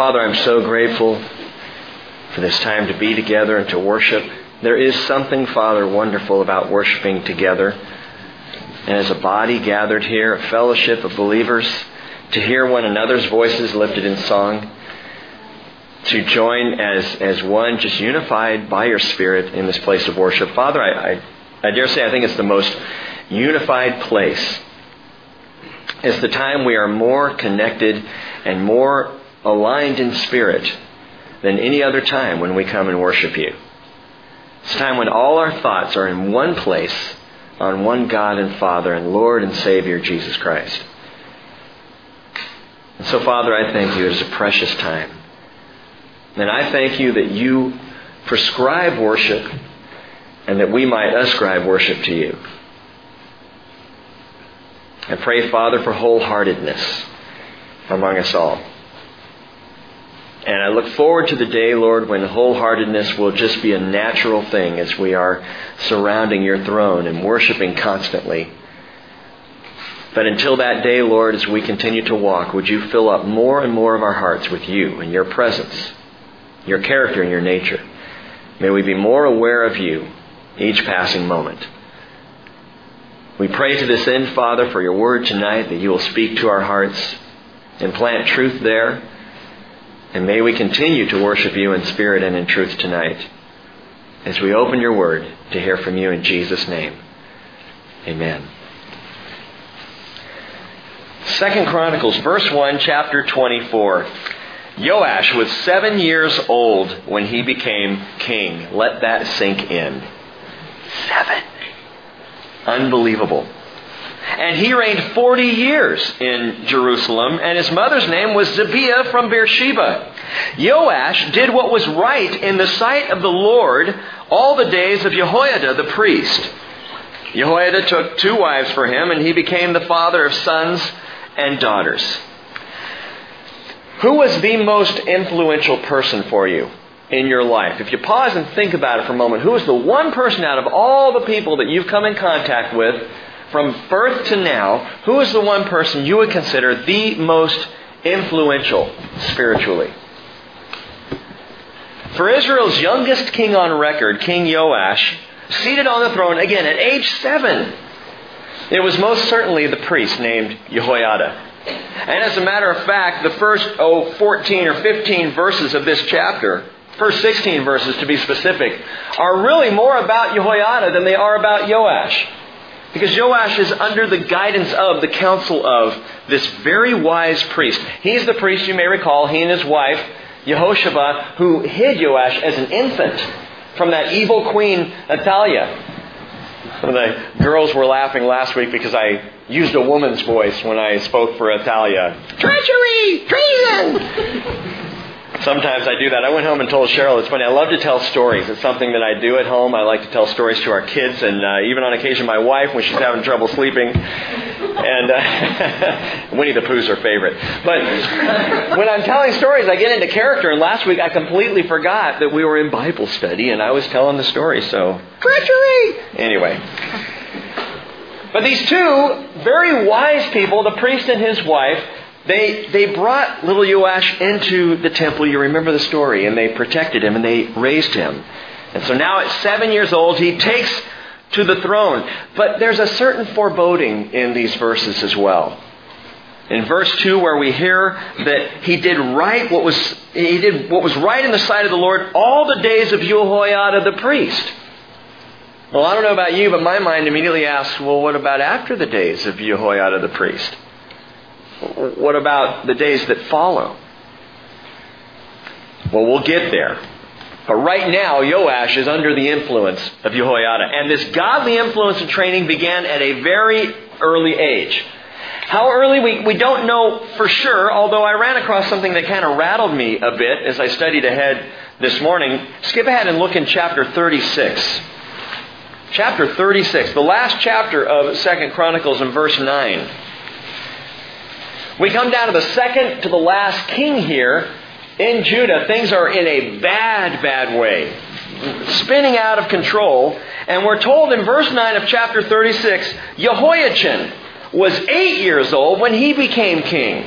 Father, I'm so grateful for this time to be together and to worship. There is something, Father, wonderful about worshiping together. And as a body gathered here, a fellowship of believers, to hear one another's voices lifted in song, to join as, as one, just unified by your Spirit in this place of worship. Father, I, I, I dare say I think it's the most unified place. It's the time we are more connected and more aligned in spirit than any other time when we come and worship you. It's a time when all our thoughts are in one place on one God and Father and Lord and Savior Jesus Christ. And so, Father, I thank you. It is a precious time. And I thank you that you prescribe worship and that we might ascribe worship to you. I pray, Father, for wholeheartedness among us all. And I look forward to the day, Lord, when wholeheartedness will just be a natural thing as we are surrounding your throne and worshiping constantly. But until that day, Lord, as we continue to walk, would you fill up more and more of our hearts with you and your presence, your character and your nature. May we be more aware of you each passing moment. We pray to this end, Father, for your word tonight, that you will speak to our hearts and plant truth there and may we continue to worship you in spirit and in truth tonight as we open your word to hear from you in Jesus' name. Amen. Second Chronicles, verse 1, chapter 24. Joash was seven years old when he became king. Let that sink in. Seven. Unbelievable. And he reigned 40 years in Jerusalem, and his mother's name was Zibiah from Beersheba. Joash did what was right in the sight of the Lord all the days of Jehoiada the priest. Jehoiada took two wives for him, and he became the father of sons and daughters. Who was the most influential person for you in your life? If you pause and think about it for a moment, who is the one person out of all the people that you've come in contact with from birth to now, who is the one person you would consider the most influential spiritually? For Israel's youngest king on record, King Joash, seated on the throne again at age seven, it was most certainly the priest named Jehoiada. And as a matter of fact, the first, oh, 14 or 15 verses of this chapter, first 16 verses to be specific, are really more about Jehoiada than they are about Joash. Because Joash is under the guidance of, the counsel of, this very wise priest. He's the priest, you may recall, he and his wife, Jehoshabeth, who hid Joash as an infant from that evil queen, of the girls were laughing last week because I used a woman's voice when I spoke for Athaliah. Treachery! Treason! Sometimes I do that. I went home and told Cheryl, it's funny, I love to tell stories. It's something that I do at home. I like to tell stories to our kids and uh, even on occasion my wife when she's having trouble sleeping. And uh, Winnie the Pooh's her favorite. But when I'm telling stories, I get into character. And last week I completely forgot that we were in Bible study and I was telling the story. So, treachery! Anyway. But these two very wise people, the priest and his wife, they, they brought little Joash into the temple. You remember the story. And they protected him and they raised him. And so now at seven years old, he takes to the throne. But there's a certain foreboding in these verses as well. In verse 2 where we hear that he did right what was he did what was right in the sight of the Lord all the days of Jehoiada the priest. Well, I don't know about you, but my mind immediately asks, well, what about after the days of Jehoiada the priest? What about the days that follow? Well, we'll get there. But right now, Joash is under the influence of Jehoiada. And this godly influence and training began at a very early age. How early, we, we don't know for sure, although I ran across something that kind of rattled me a bit as I studied ahead this morning. Skip ahead and look in chapter 36. Chapter 36, the last chapter of Second Chronicles in verse 9. We come down to the second to the last king here in Judah. Things are in a bad, bad way. Spinning out of control. And we're told in verse 9 of chapter 36 Jehoiachin was eight years old when he became king.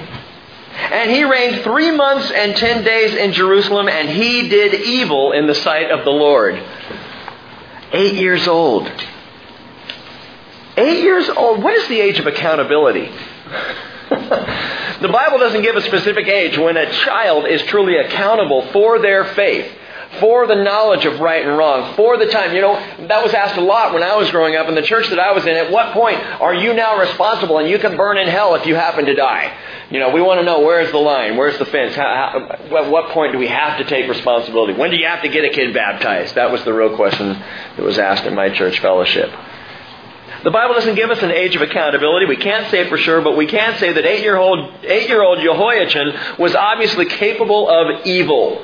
And he reigned three months and ten days in Jerusalem, and he did evil in the sight of the Lord. Eight years old. Eight years old. What is the age of accountability? The Bible doesn't give a specific age when a child is truly accountable for their faith for the knowledge of right and wrong, for the time. You know, that was asked a lot when I was growing up in the church that I was in. At what point are you now responsible and you can burn in hell if you happen to die? You know, we want to know where's the line, where's the fence, how, how, at what point do we have to take responsibility? When do you have to get a kid baptized? That was the real question that was asked in my church fellowship. The Bible doesn't give us an age of accountability. We can't say for sure, but we can say that eight-year-old, eight-year-old Jehoiachin was obviously capable of evil.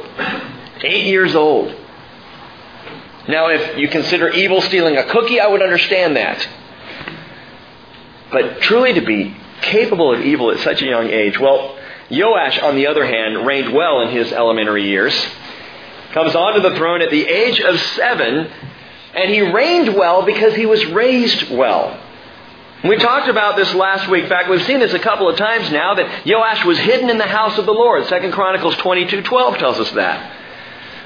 Eight years old. Now, if you consider evil stealing a cookie, I would understand that. But truly to be capable of evil at such a young age, well, Joash, on the other hand, reigned well in his elementary years. Comes onto the throne at the age of seven, and he reigned well because he was raised well. We talked about this last week. In fact, we've seen this a couple of times now that Joash was hidden in the house of the Lord. Second Chronicles 22:12 tells us that.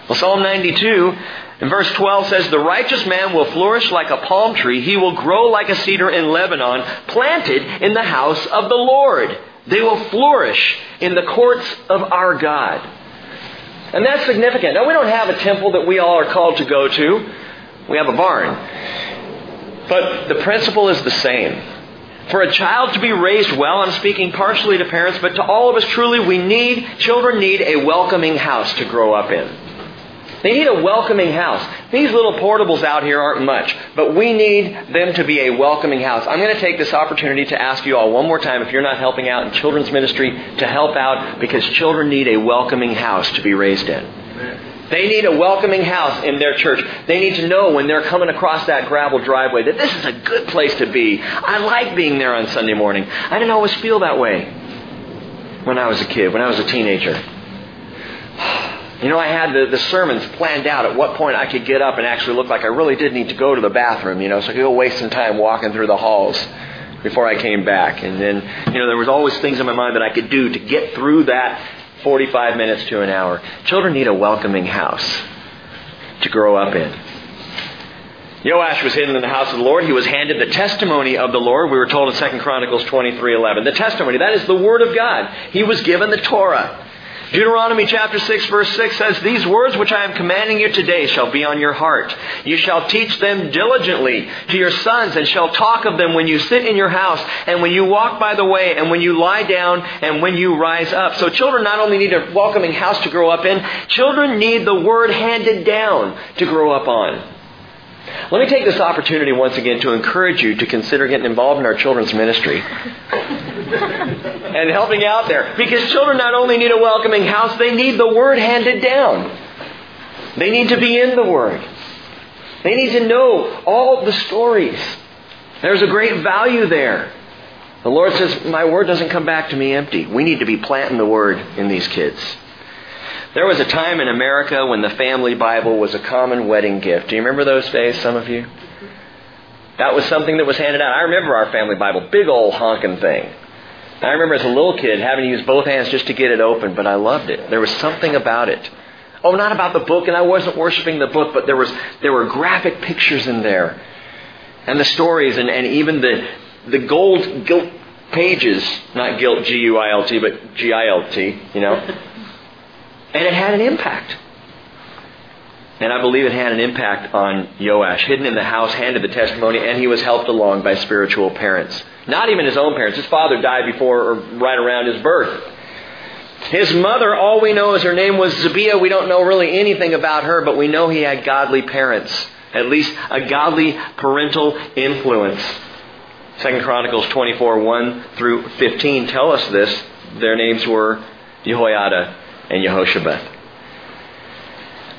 Well, Psalm 92 in verse 12 says, The righteous man will flourish like a palm tree. He will grow like a cedar in Lebanon, planted in the house of the Lord. They will flourish in the courts of our God. And that's significant. Now, we don't have a temple that we all are called to go to. We have a barn. But the principle is the same. For a child to be raised well, I'm speaking partially to parents, but to all of us truly, we need, children need a welcoming house to grow up in. They need a welcoming house. These little portables out here aren't much, but we need them to be a welcoming house. I'm going to take this opportunity to ask you all one more time, if you're not helping out in children's ministry, to help out because children need a welcoming house to be raised in. They need a welcoming house in their church. They need to know when they're coming across that gravel driveway that this is a good place to be. I like being there on Sunday morning. I didn't always feel that way when I was a kid, when I was a teenager. You know, I had the, the sermons planned out at what point I could get up and actually look like I really did need to go to the bathroom, you know, so I could go waste some time walking through the halls before I came back. And then, you know, there was always things in my mind that I could do to get through that 45 minutes to an hour. Children need a welcoming house to grow up in. Joash was hidden in the house of the Lord. He was handed the testimony of the Lord. We were told in 2 Chronicles 23:11. The testimony, that is the word of God. He was given the Torah. Deuteronomy chapter 6 verse 6 says, These words which I am commanding you today shall be on your heart. You shall teach them diligently to your sons and shall talk of them when you sit in your house and when you walk by the way and when you lie down and when you rise up. So children not only need a welcoming house to grow up in, children need the word handed down to grow up on. Let me take this opportunity once again to encourage you to consider getting involved in our children's ministry and helping out there. Because children not only need a welcoming house, they need the Word handed down. They need to be in the Word. They need to know all the stories. There's a great value there. The Lord says, My Word doesn't come back to me empty. We need to be planting the Word in these kids. There was a time in America when the family Bible was a common wedding gift. Do you remember those days, some of you? That was something that was handed out. I remember our family Bible, big old honking thing. I remember as a little kid having to use both hands just to get it open, but I loved it. There was something about it. Oh, not about the book, and I wasn't worshiping the book, but there was there were graphic pictures in there. And the stories and, and even the the gold gilt pages, not gilt G U I L T, but G I L T, you know. And it had an impact. And I believe it had an impact on Joash. Hidden in the house, handed the testimony, and he was helped along by spiritual parents. Not even his own parents. His father died before or right around his birth. His mother, all we know is her name was Zibiah. We don't know really anything about her, but we know he had godly parents. At least a godly parental influence. Second Chronicles 24, 1 through 15 tell us this. Their names were Jehoiada and Jehoshabeth.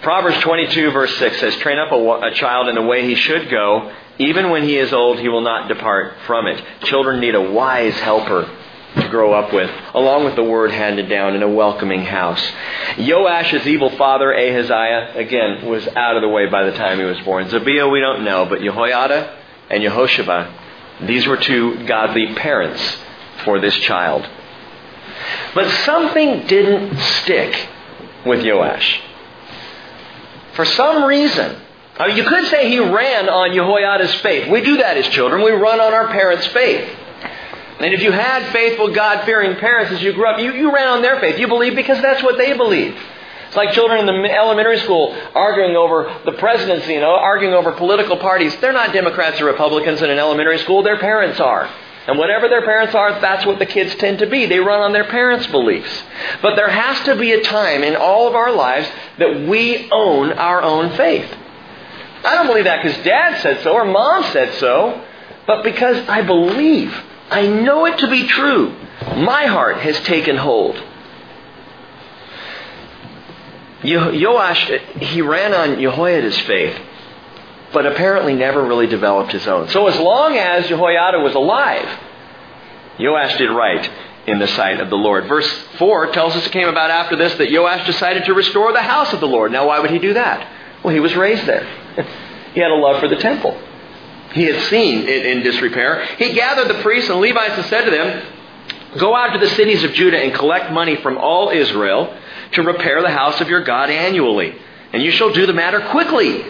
Proverbs 22 verse 6 says, Train up a, a, child in the way he should go. Even when he is old, he will not depart from it. Children need a wise helper to grow up with, along with the word handed down in a welcoming house. Joash's evil father, Ahaziah, again, was out of the way by the time he was born. Zibiah, we don't know, but Jehoiada and Jehoshabeth, these were two godly parents for this child. But something didn't stick with Joash. For some reason, I mean, you could say he ran on Jehoiada's faith. We do that as children. We run on our parents' faith. And if you had faithful, God fearing parents as you grew up, you, you ran on their faith. You believed because that's what they believed. It's like children in the elementary school arguing over the presidency, you know, arguing over political parties. They're not Democrats or Republicans in an elementary school, their parents are. And whatever their parents are, that's what the kids tend to be. They run on their parents' beliefs. But there has to be a time in all of our lives that we own our own faith. I don't believe that because dad said so or mom said so, but because I believe. I know it to be true. My heart has taken hold. Joash, he ran on Jehoiada's faith but apparently never really developed his own. So as long as Jehoiada was alive, Joash did right in the sight of the Lord. Verse 4 tells us it came about after this that Joash decided to restore the house of the Lord. Now, why would he do that? Well, he was raised there. he had a love for the temple. He had seen it in disrepair. He gathered the priests and Levites and said to them, Go out to the cities of Judah and collect money from all Israel to repair the house of your God annually. And you shall do the matter quickly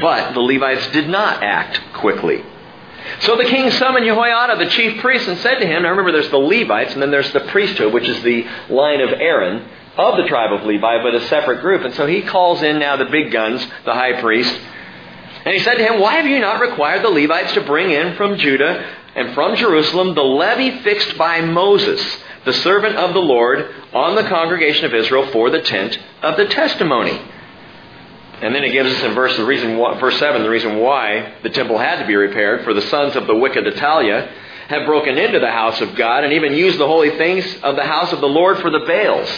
but the Levites did not act quickly. So the king summoned Jehoiada, the chief priest, and said to him, now remember there's the Levites, and then there's the priesthood, which is the line of Aaron, of the tribe of Levi, but a separate group. And so he calls in now the big guns, the high priest. And he said to him, Why have you not required the Levites to bring in from Judah and from Jerusalem the levy fixed by Moses, the servant of the Lord, on the congregation of Israel for the tent of the testimony? And then it gives us in verse the reason verse seven the reason why the temple had to be repaired. For the sons of the wicked Athaliah have broken into the house of God and even used the holy things of the house of the Lord for the Baals.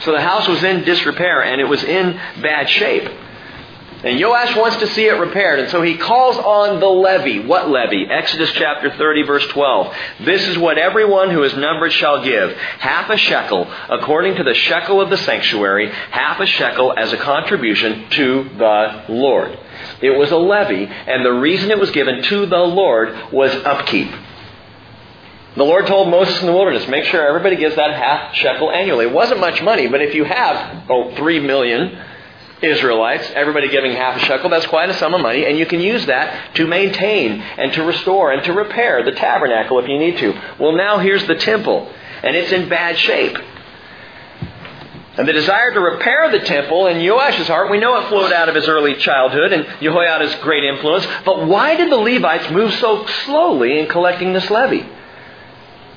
So the house was in disrepair and it was in bad shape. And Joash wants to see it repaired, and so he calls on the levy. What levy? Exodus chapter 30, verse 12. This is what everyone who is numbered shall give half a shekel, according to the shekel of the sanctuary, half a shekel as a contribution to the Lord. It was a levy, and the reason it was given to the Lord was upkeep. The Lord told Moses in the wilderness, make sure everybody gives that half shekel annually. It wasn't much money, but if you have, oh, three million, Israelites, everybody giving half a shekel, that's quite a sum of money, and you can use that to maintain and to restore and to repair the tabernacle if you need to. Well, now here's the temple, and it's in bad shape. And the desire to repair the temple in Joash's heart, we know it flowed out of his early childhood and Jehoiada's great influence, but why did the Levites move so slowly in collecting this levy?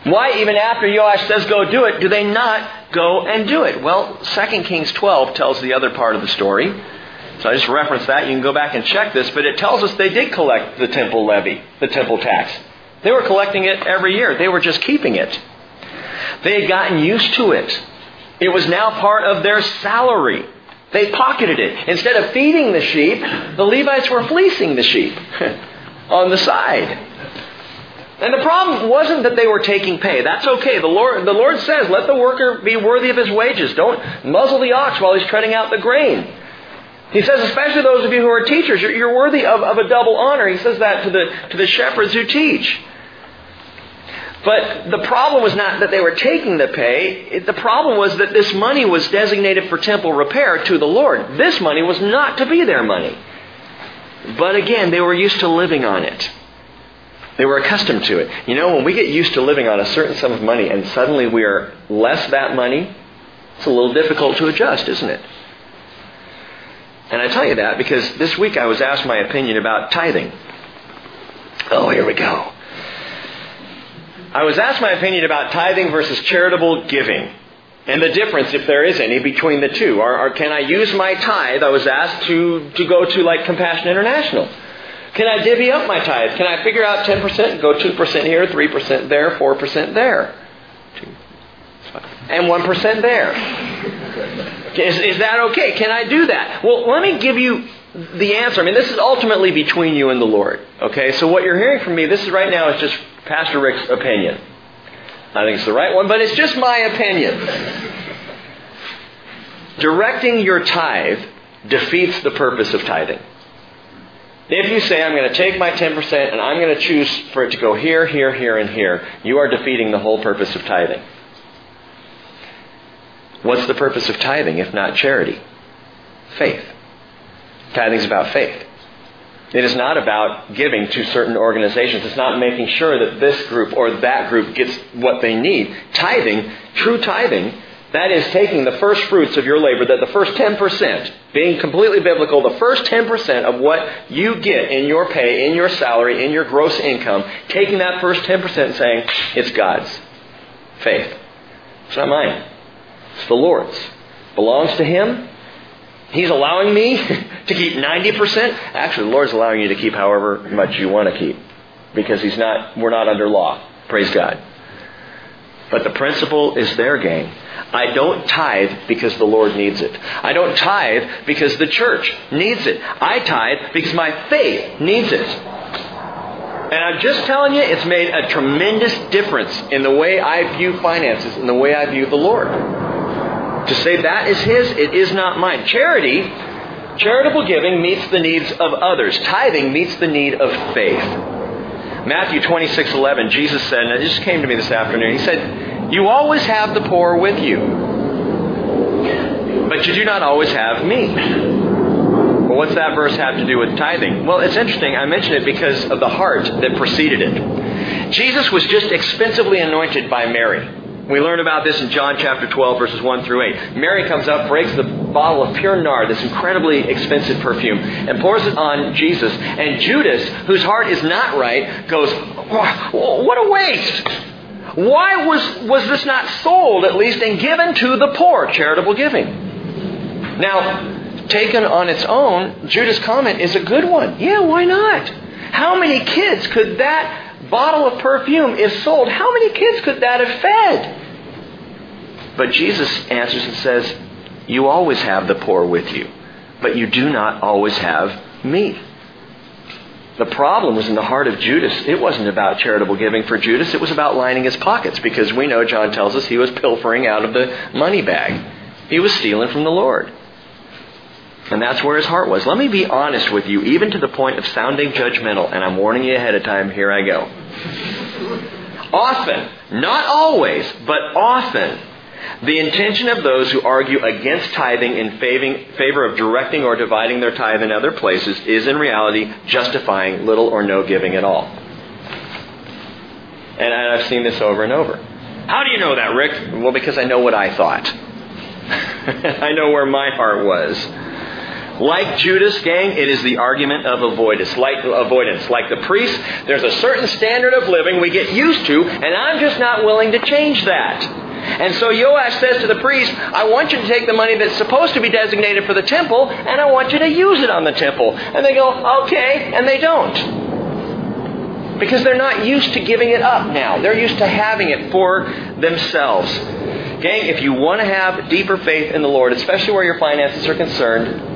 Why, even after Joash says go do it, do they not go and do it? Well, 2 Kings 12 tells the other part of the story. So I just referenced that. You can go back and check this, but it tells us they did collect the temple levy, the temple tax. They were collecting it every year. They were just keeping it. They had gotten used to it. It was now part of their salary. They pocketed it. Instead of feeding the sheep, the Levites were fleecing the sheep on the side. And the problem wasn't that they were taking pay. That's okay. The Lord, the Lord says, let the worker be worthy of his wages. Don't muzzle the ox while he's treading out the grain. He says, especially those of you who are teachers, you're, you're worthy of, of a double honor. He says that to the, to the shepherds who teach. But the problem was not that they were taking the pay. The problem was that this money was designated for temple repair to the Lord. This money was not to be their money. But again, they were used to living on it. They were accustomed to it. You know, when we get used to living on a certain sum of money and suddenly we are less that money, it's a little difficult to adjust, isn't it? And I tell you that because this week I was asked my opinion about tithing. Oh, here we go. I was asked my opinion about tithing versus charitable giving. And the difference, if there is any, between the two. Or, or can I use my tithe, I was asked, to, to go to like Compassion International? Can I divvy up my tithe? Can I figure out 10% and go 2% here, 3% there, 4% there? And 1% there. Is, is that okay? Can I do that? Well, let me give you the answer. I mean, this is ultimately between you and the Lord. Okay? So what you're hearing from me, this is right now is just Pastor Rick's opinion. I think it's the right one, but it's just my opinion. Directing your tithe defeats the purpose of tithing. If you say, I'm going to take my 10% and I'm going to choose for it to go here, here, here, and here, you are defeating the whole purpose of tithing. What's the purpose of tithing if not charity? Faith. Tithing is about faith. It is not about giving to certain organizations. It's not making sure that this group or that group gets what they need. Tithing, true tithing, that is taking the first fruits of your labor, that the first 10%, being completely biblical, the first 10% of what you get in your pay, in your salary, in your gross income, taking that first 10% and saying, it's God's. Faith. It's not mine. It's the Lord's. Belongs to Him. He's allowing me to keep 90%. Actually, the Lord's allowing you to keep however much you want to keep. Because He's not, we're not under law. Praise God. But the principle is there, gang. I don't tithe because the Lord needs it. I don't tithe because the church needs it. I tithe because my faith needs it. And I'm just telling you, it's made a tremendous difference in the way I view finances, in the way I view the Lord. To say that is His, it is not mine. Charity, charitable giving meets the needs of others. Tithing meets the need of faith. Matthew 26, 11, Jesus said, and it just came to me this afternoon, He said, You always have the poor with you, but you do not always have me. Well, what's that verse have to do with tithing? Well, it's interesting. I mention it because of the heart that preceded it. Jesus was just expensively anointed by Mary. We learn about this in John chapter 12, verses 1 through 8. Mary comes up, breaks the bottle of pure nard, this incredibly expensive perfume, and pours it on Jesus. And Judas, whose heart is not right, goes, What a waste! Why was, was this not sold, at least, and given to the poor? Charitable giving. Now, taken on its own, Judas' comment is a good one. Yeah, why not? How many kids could that bottle of perfume, is sold, how many kids could that have fed? But Jesus answers and says, You always have the poor with you, but you do not always have me. The problem was in the heart of Judas. It wasn't about charitable giving for Judas, it was about lining his pockets because we know John tells us he was pilfering out of the money bag. He was stealing from the Lord. And that's where his heart was. Let me be honest with you, even to the point of sounding judgmental, and I'm warning you ahead of time, here I go. Often, not always, but often, the intention of those who argue against tithing in favor of directing or dividing their tithe in other places is in reality justifying little or no giving at all. And I've seen this over and over. How do you know that, Rick? Well, because I know what I thought. I know where my heart was. Like Judas, gang, it is the argument of avoidance. Like avoidance, like the priest, there's a certain standard of living we get used to, and I'm just not willing to change that. And so Joash says to the priest, I want you to take the money that's supposed to be designated for the temple, and I want you to use it on the temple. And they go, okay, and they don't. Because they're not used to giving it up now. They're used to having it for themselves. Gang, if you want to have deeper faith in the Lord, especially where your finances are concerned,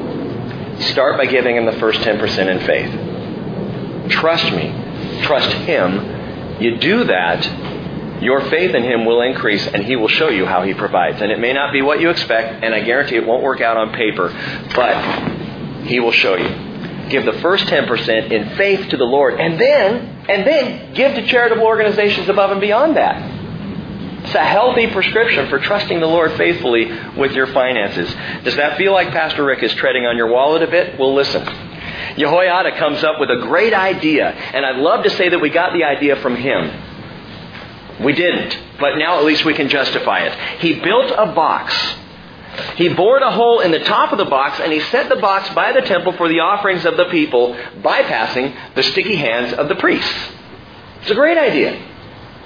Start by giving Him the first 10% in faith. Trust me. Trust Him. You do that, your faith in Him will increase and He will show you how He provides. And it may not be what you expect, and I guarantee it won't work out on paper, but He will show you. Give the first 10% in faith to the Lord, and then, and then give to charitable organizations above and beyond that. It's a healthy prescription for trusting the Lord faithfully with your finances. Does that feel like Pastor Rick is treading on your wallet a bit? Well, listen. Jehoiada comes up with a great idea, and I'd love to say that we got the idea from him. We didn't, but now at least we can justify it. He built a box. He bored a hole in the top of the box and he set the box by the temple for the offerings of the people, bypassing the sticky hands of the priests. It's a great idea.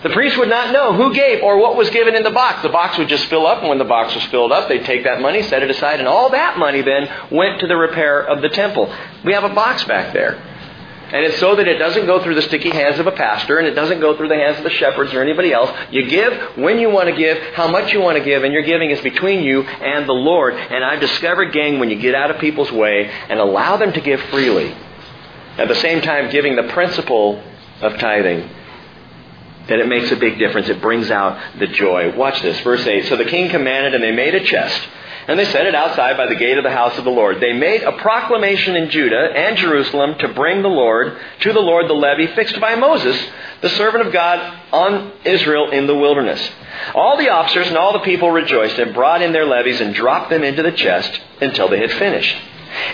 The priest would not know who gave or what was given in the box. The box would just fill up, and when the box was filled up, they'd take that money, set it aside, and all that money then went to the repair of the temple. We have a box back there. And it's so that it doesn't go through the sticky hands of a pastor and it doesn't go through the hands of the shepherds or anybody else. You give when you want to give, how much you want to give, and your giving is between you and the Lord. And I've discovered, gang, when you get out of people's way and allow them to give freely, at the same time giving the principle of tithing, that it makes a big difference. It brings out the joy. Watch this, verse 8. So the king commanded, and they made a chest. and they set it outside by the gate of the house of the Lord. They made a proclamation in Judah and Jerusalem to bring the Lord, to the Lord the levy fixed by Moses, the servant of God, on Israel in the wilderness. All the officers and all the people rejoiced and brought in their levies and dropped them into the chest until they had finished.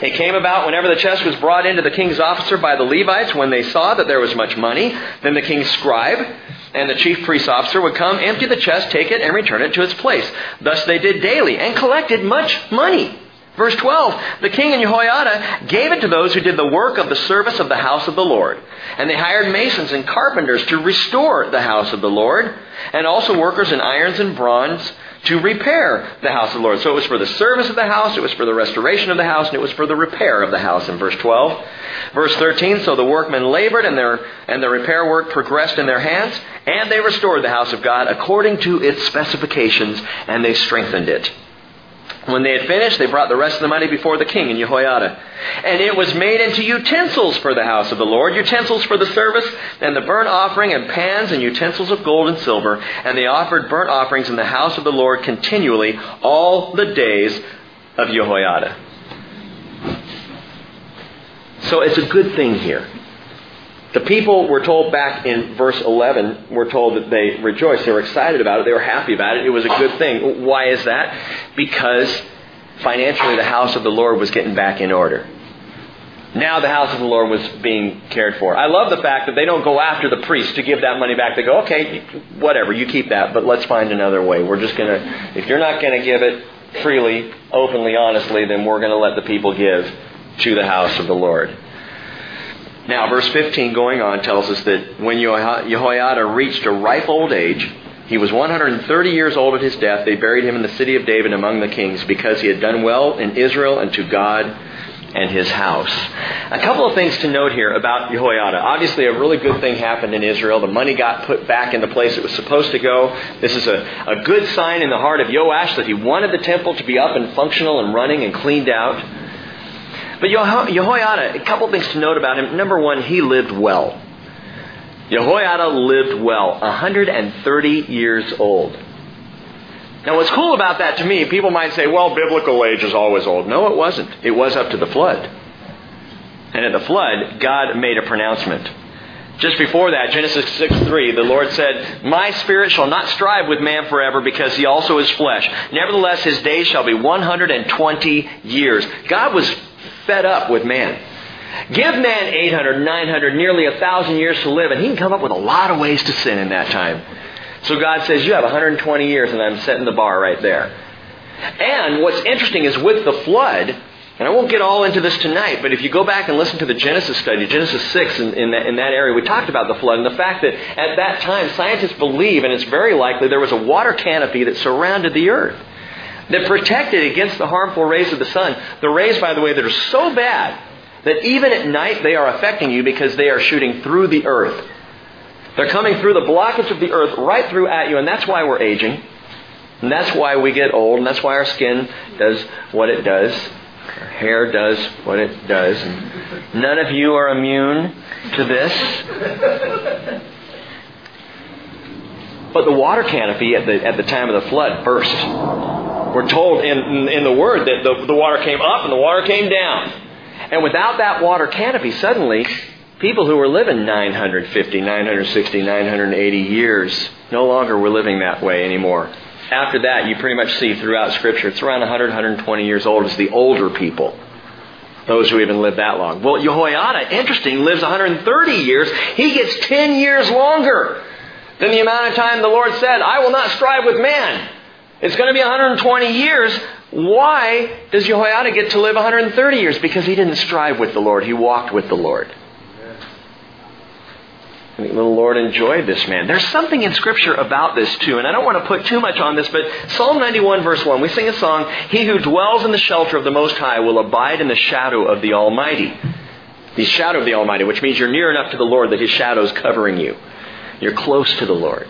It came about whenever the chest was brought into the king's officer by the Levites, when they saw that there was much money, then the king's scribe and the chief priest officer would come, empty the chest, take it, and return it to its place. Thus they did daily and collected much money. Verse 12, the king and Jehoiada gave it to those who did the work of the service of the house of the Lord. And they hired masons and carpenters to restore the house of the Lord, and also workers in irons and bronze to repair the house of the Lord. So it was for the service of the house, it was for the restoration of the house, and it was for the repair of the house in verse 12. Verse 13, so the workmen labored and their, and the repair work progressed in their hands, and they restored the house of God according to its specifications, and they strengthened it. When they had finished, they brought the rest of the money before the king and Jehoiada. And it was made into utensils for the house of the Lord, utensils for the service, and the burnt offering, and pans, and utensils of gold and silver. And they offered burnt offerings in the house of the Lord continually all the days of Jehoiada. So it's a good thing here. The people were told back in verse 11, were told that they rejoiced. They were excited about it. They were happy about it. It was a good thing. Why is that? Because financially the house of the Lord was getting back in order. Now the house of the Lord was being cared for. I love the fact that they don't go after the priest to give that money back. They go, okay, whatever, you keep that, but let's find another way. We're just going to, if you're not going to give it freely, openly, honestly, then we're going to let the people give to the house of the Lord. Now, verse 15 going on tells us that when Jehoiada reached a ripe old age, he was 130 years old at his death. They buried him in the city of David among the kings because he had done well in Israel and to God and his house. A couple of things to note here about Jehoiada. Obviously, a really good thing happened in Israel. The money got put back in the place it was supposed to go. This is a, a good sign in the heart of Joash that he wanted the temple to be up and functional and running and cleaned out. But Jehoiada, a couple things to note about him. Number one, he lived well. Jehoiada lived well, 130 years old. Now, what's cool about that to me, people might say, well, biblical age is always old. No, it wasn't. It was up to the flood. And at the flood, God made a pronouncement. Just before that, Genesis 6 3, the Lord said, My spirit shall not strive with man forever because he also is flesh. Nevertheless, his days shall be 120 years. God was fed up with man. Give man 800, 900, nearly 1,000 years to live, and he can come up with a lot of ways to sin in that time. So God says, You have 120 years, and I'm setting the bar right there. And what's interesting is with the flood, and I won't get all into this tonight, but if you go back and listen to the Genesis study, Genesis 6 in, in, that, in that area, we talked about the flood and the fact that at that time, scientists believe, and it's very likely, there was a water canopy that surrounded the earth that protected against the harmful rays of the sun. The rays, by the way, that are so bad that even at night they are affecting you because they are shooting through the earth. They're coming through the blockage of the earth right through at you, and that's why we're aging. And that's why we get old, and that's why our skin does what it does. Our hair does what it does. And none of you are immune to this. But the water canopy at the, at the time of the flood burst. We're told in, in the Word that the, the water came up and the water came down. And without that water canopy, suddenly, people who were living 950, 960, 980 years no longer were living that way anymore. After that, you pretty much see throughout Scripture, it's around 100, 120 years old. is the older people those who even live that long. Well, Jehoiada, interesting, lives 130 years. He gets 10 years longer than the amount of time the Lord said, I will not strive with man. It's going to be 120 years. Why does Jehoiada get to live 130 years? Because he didn't strive with the Lord. He walked with the Lord. I the Lord enjoyed this man. There's something in Scripture about this too, and I don't want to put too much on this, but Psalm 91 verse 1, we sing a song, He who dwells in the shelter of the Most High will abide in the shadow of the Almighty. The shadow of the Almighty, which means you're near enough to the Lord that His shadow is covering you. You're close to the Lord.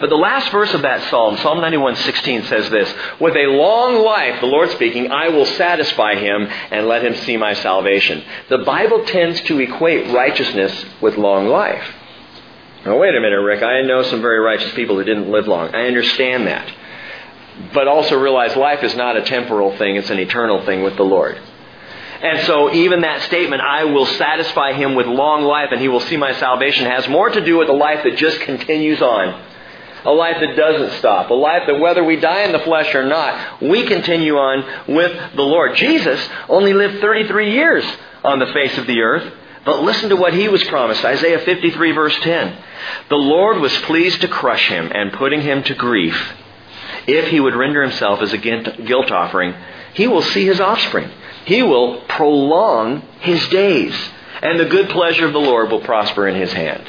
But the last verse of that psalm, Psalm 91:16 says this, "With a long life, the Lord speaking, I will satisfy him and let him see my salvation." The Bible tends to equate righteousness with long life. Now wait a minute, Rick. I know some very righteous people who didn't live long. I understand that. but also realize life is not a temporal thing, it's an eternal thing with the Lord. And so even that statement, I will satisfy him with long life and he will see my salvation, has more to do with a life that just continues on. A life that doesn't stop. A life that whether we die in the flesh or not, we continue on with the Lord. Jesus only lived 33 years on the face of the earth. But listen to what he was promised. Isaiah 53 verse 10. The Lord was pleased to crush him and putting him to grief. If he would render himself as a guilt offering, he will see his offspring. He will prolong his days, and the good pleasure of the Lord will prosper in his hand.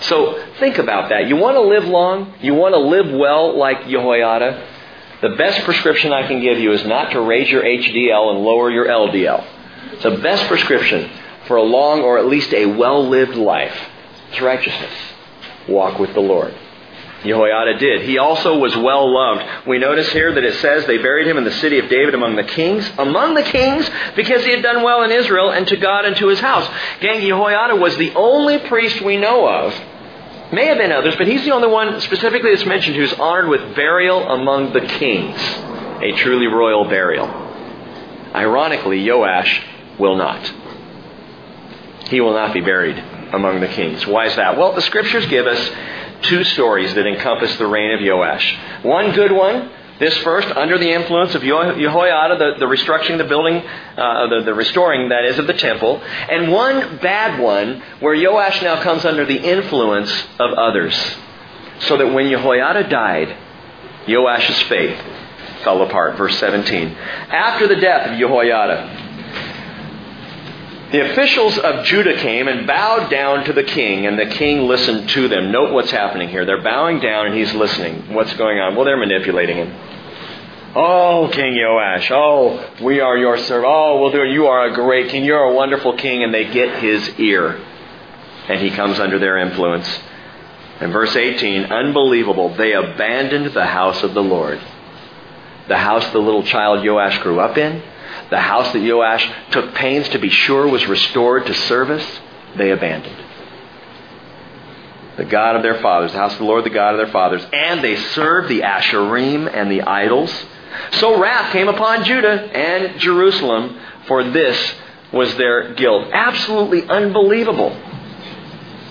So think about that. You want to live long? You want to live well like Jehoiada? The best prescription I can give you is not to raise your HDL and lower your LDL. The best prescription for a long or at least a well lived life is righteousness. Walk with the Lord. Jehoiada did. He also was well loved. We notice here that it says they buried him in the city of David among the kings. Among the kings because he had done well in Israel and to God and to his house. Gang, Jehoiada was the only priest we know of. May have been others, but he's the only one specifically that's mentioned who's honored with burial among the kings. A truly royal burial. Ironically, Joash will not. He will not be buried among the kings. Why is that? Well, the scriptures give us two stories that encompass the reign of Joash. One good one, this first, under the influence of Jehoiada, the, the restructuring the building, uh, the, the restoring, that is, of the temple. And one bad one, where Joash now comes under the influence of others. So that when Jehoiada died, Joash's faith fell apart. Verse 17. After the death of Jehoiada, the officials of Judah came and bowed down to the king, and the king listened to them. Note what's happening here. They're bowing down, and he's listening. What's going on? Well, they're manipulating him. Oh, King Joash. Oh, we are your servant. Oh, well, do you are a great king. You're a wonderful king. And they get his ear. And he comes under their influence. And verse 18, unbelievable. They abandoned the house of the Lord. The house the little child Joash grew up in the house that Joash took pains to be sure was restored to service, they abandoned. The God of their fathers, the house of the Lord, the God of their fathers, and they served the Asherim and the idols. So wrath came upon Judah and Jerusalem, for this was their guilt. Absolutely unbelievable.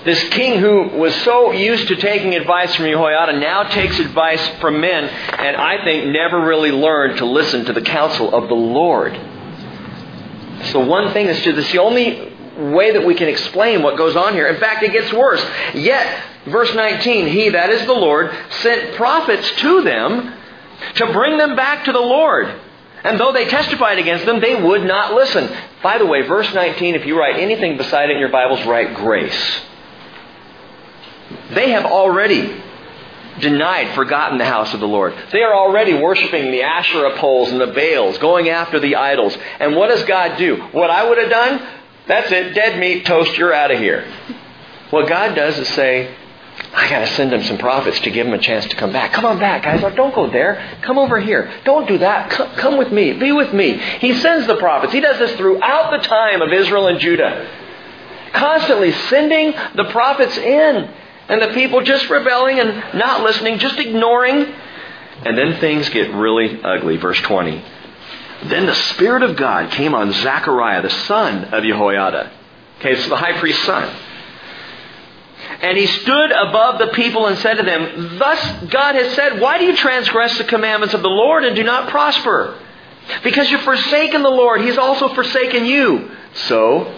This king who was so used to taking advice from Jehoiada now takes advice from men, and I think never really learned to listen to the counsel of the Lord. So one thing this the only way that we can explain what goes on here. In fact, it gets worse. Yet, verse 19, he, that is the Lord, sent prophets to them to bring them back to the Lord. And though they testified against them, they would not listen. By the way, verse 19, if you write anything beside it in your Bibles, write grace. They have already denied, forgotten the house of the Lord. They are already worshiping the Asherah poles and the Baals, going after the idols. And what does God do? What I would have done? That's it. Dead meat, toast, you're out of here. What God does is say, I got to send them some prophets to give them a chance to come back. Come on back, guys. Don't go there. Come over here. Don't do that. Come, come with me. Be with me. He sends the prophets. He does this throughout the time of Israel and Judah. Constantly sending the prophets in. And the people just rebelling and not listening, just ignoring. And then things get really ugly. Verse 20. Then the Spirit of God came on Zechariah, the son of Jehoiada. Okay, it's the high priest's son. And he stood above the people and said to them, Thus God has said, Why do you transgress the commandments of the Lord and do not prosper? Because you've forsaken the Lord, He's also forsaken you. So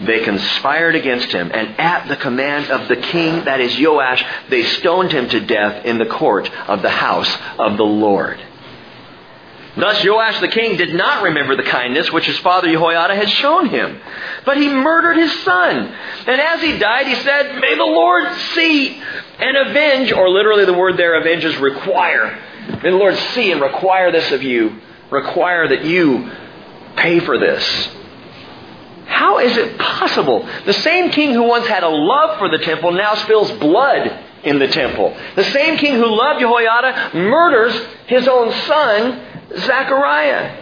they conspired against him, and at the command of the king, that is Joash, they stoned him to death in the court of the house of the Lord. Thus Joash the king did not remember the kindness which his father Jehoiada had shown him, but he murdered his son. And as he died, he said, May the Lord see and avenge, or literally the word there, avenge is require. May the Lord see and require this of you. Require that you pay for this. How is it possible? The same king who once had a love for the temple now spills blood in the temple. The same king who loved Jehoiada murders his own son, Zechariah.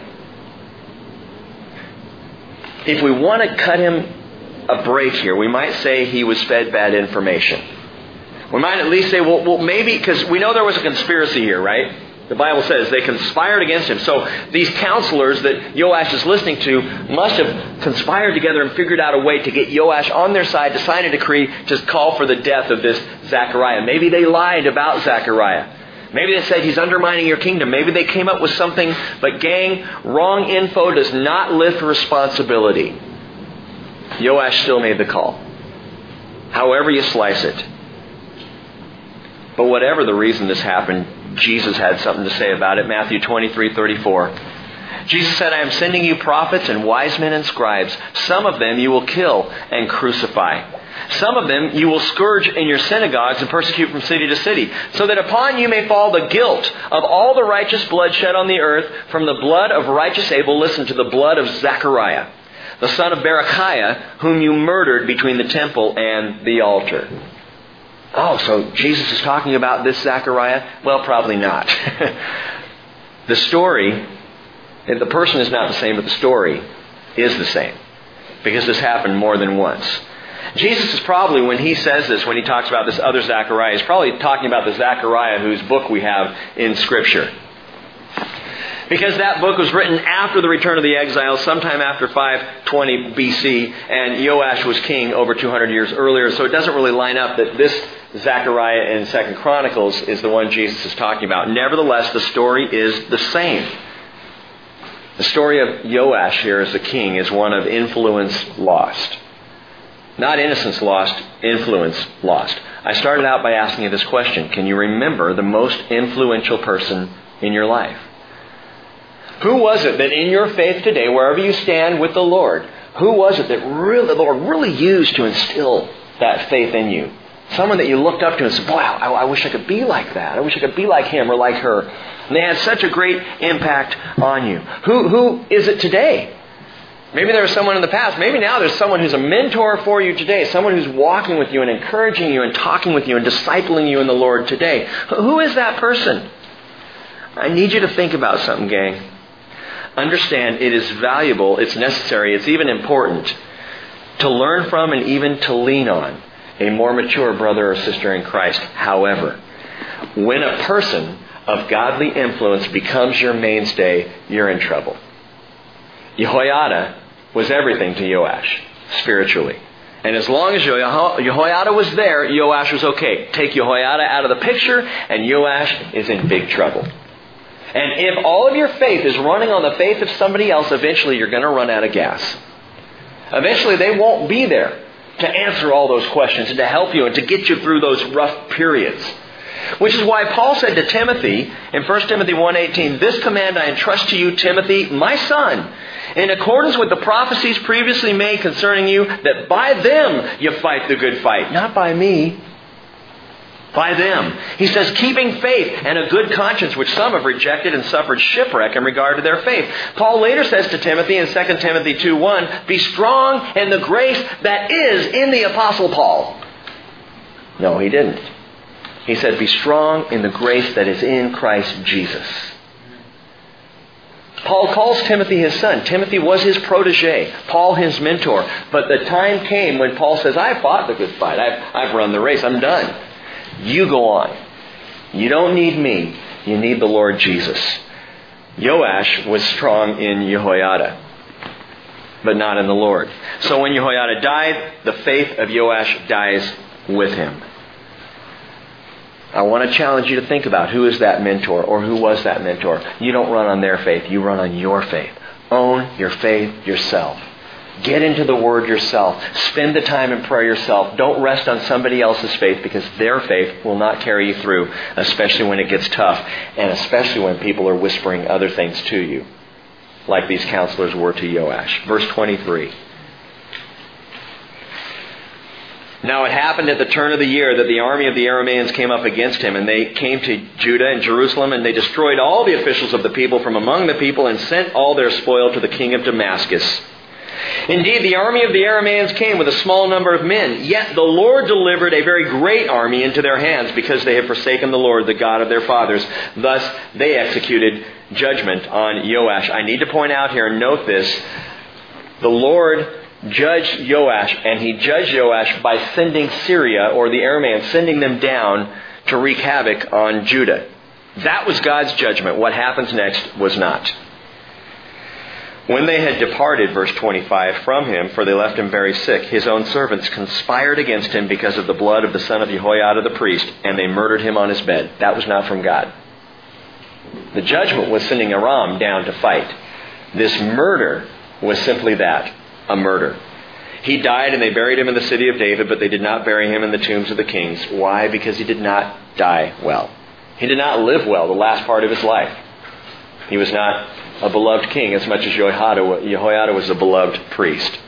If we want to cut him a break here, we might say he was fed bad information. We might at least say, well, well maybe, because we know there was a conspiracy here, right? The Bible says they conspired against him. So these counselors that Joash is listening to must have conspired together and figured out a way to get Joash on their side to sign a decree to call for the death of this Zechariah. Maybe they lied about Zechariah. Maybe they said he's undermining your kingdom. Maybe they came up with something. But gang, wrong info does not lift responsibility. Joash still made the call. However you slice it. But whatever the reason this happened, Jesus had something to say about it. Matthew 23, 34. Jesus said, I am sending you prophets and wise men and scribes. Some of them you will kill and crucify. Some of them you will scourge in your synagogues and persecute from city to city, so that upon you may fall the guilt of all the righteous blood shed on the earth, from the blood of righteous Abel, listen to the blood of Zechariah, the son of Berechiah, whom you murdered between the temple and the altar. Oh, so Jesus is talking about this Zechariah? Well, probably not. the story, the person is not the same, but the story is the same. Because this happened more than once. Jesus is probably, when he says this, when he talks about this other Zechariah, he's probably talking about the Zechariah whose book we have in Scripture. Because that book was written after the return of the exiles, sometime after 520 BC, and Joash was king over 200 years earlier, so it doesn't really line up that this Zechariah in Second Chronicles is the one Jesus is talking about. Nevertheless, the story is the same. The story of Joash here as the king is one of influence lost. Not innocence lost, influence lost. I started out by asking you this question Can you remember the most influential person in your life? Who was it that in your faith today, wherever you stand with the Lord, who was it that really, the Lord really used to instill that faith in you? Someone that you looked up to and said, Wow, I, I wish I could be like that. I wish I could be like him or like her. And they had such a great impact on you. Who, who is it today? Maybe there was someone in the past. Maybe now there's someone who's a mentor for you today. Someone who's walking with you and encouraging you and talking with you and discipling you in the Lord today. Who is that person? I need you to think about something, gang. Understand it is valuable, it's necessary, it's even important to learn from and even to lean on a more mature brother or sister in Christ. However, when a person of godly influence becomes your mainstay, you're in trouble. Jehoiada was everything to Joash spiritually. And as long as Jehoiada was there, Joash was okay. Take Jehoiada out of the picture, and Joash is in big trouble. And if all of your faith is running on the faith of somebody else, eventually you're going to run out of gas. Eventually they won't be there to answer all those questions and to help you and to get you through those rough periods. Which is why Paul said to Timothy in 1 Timothy 1:18, "This command I entrust to you, Timothy, my son, in accordance with the prophecies previously made concerning you, that by them you fight the good fight, not by me, by them. He says, keeping faith and a good conscience, which some have rejected and suffered shipwreck in regard to their faith. Paul later says to Timothy in 2 Timothy 2.1, be strong in the grace that is in the Apostle Paul. No, he didn't. He said, be strong in the grace that is in Christ Jesus. Paul calls Timothy his son. Timothy was his protege, Paul his mentor. But the time came when Paul says, I fought the good fight. I've, I've run the race. I'm done. You go on. You don't need me. You need the Lord Jesus. Joash was strong in Jehoiada, but not in the Lord. So when Jehoiada died, the faith of Joash dies with him. I want to challenge you to think about who is that mentor or who was that mentor. You don't run on their faith, you run on your faith. Own your faith yourself. Get into the Word yourself. Spend the time in prayer yourself. Don't rest on somebody else's faith because their faith will not carry you through, especially when it gets tough and especially when people are whispering other things to you, like these counselors were to Joash. Verse 23. Now it happened at the turn of the year that the army of the Arameans came up against him, and they came to Judah and Jerusalem, and they destroyed all the officials of the people from among the people, and sent all their spoil to the king of Damascus. Indeed, the army of the Arameans came with a small number of men, yet the Lord delivered a very great army into their hands, because they had forsaken the Lord, the God of their fathers. Thus, they executed judgment on Joash. I need to point out here, and note this, the Lord judged Joash, and he judged Joash by sending Syria, or the Arameans, sending them down to wreak havoc on Judah. That was God's judgment. What happens next was not. When they had departed, verse 25, from him, for they left him very sick, his own servants conspired against him because of the blood of the son of Jehoiada the priest, and they murdered him on his bed. That was not from God. The judgment was sending Aram down to fight. This murder was simply that a murder. He died and they buried him in the city of David, but they did not bury him in the tombs of the kings. Why? Because he did not die well. He did not live well the last part of his life. He was not a beloved king as much as Jehoiada, was a beloved priest.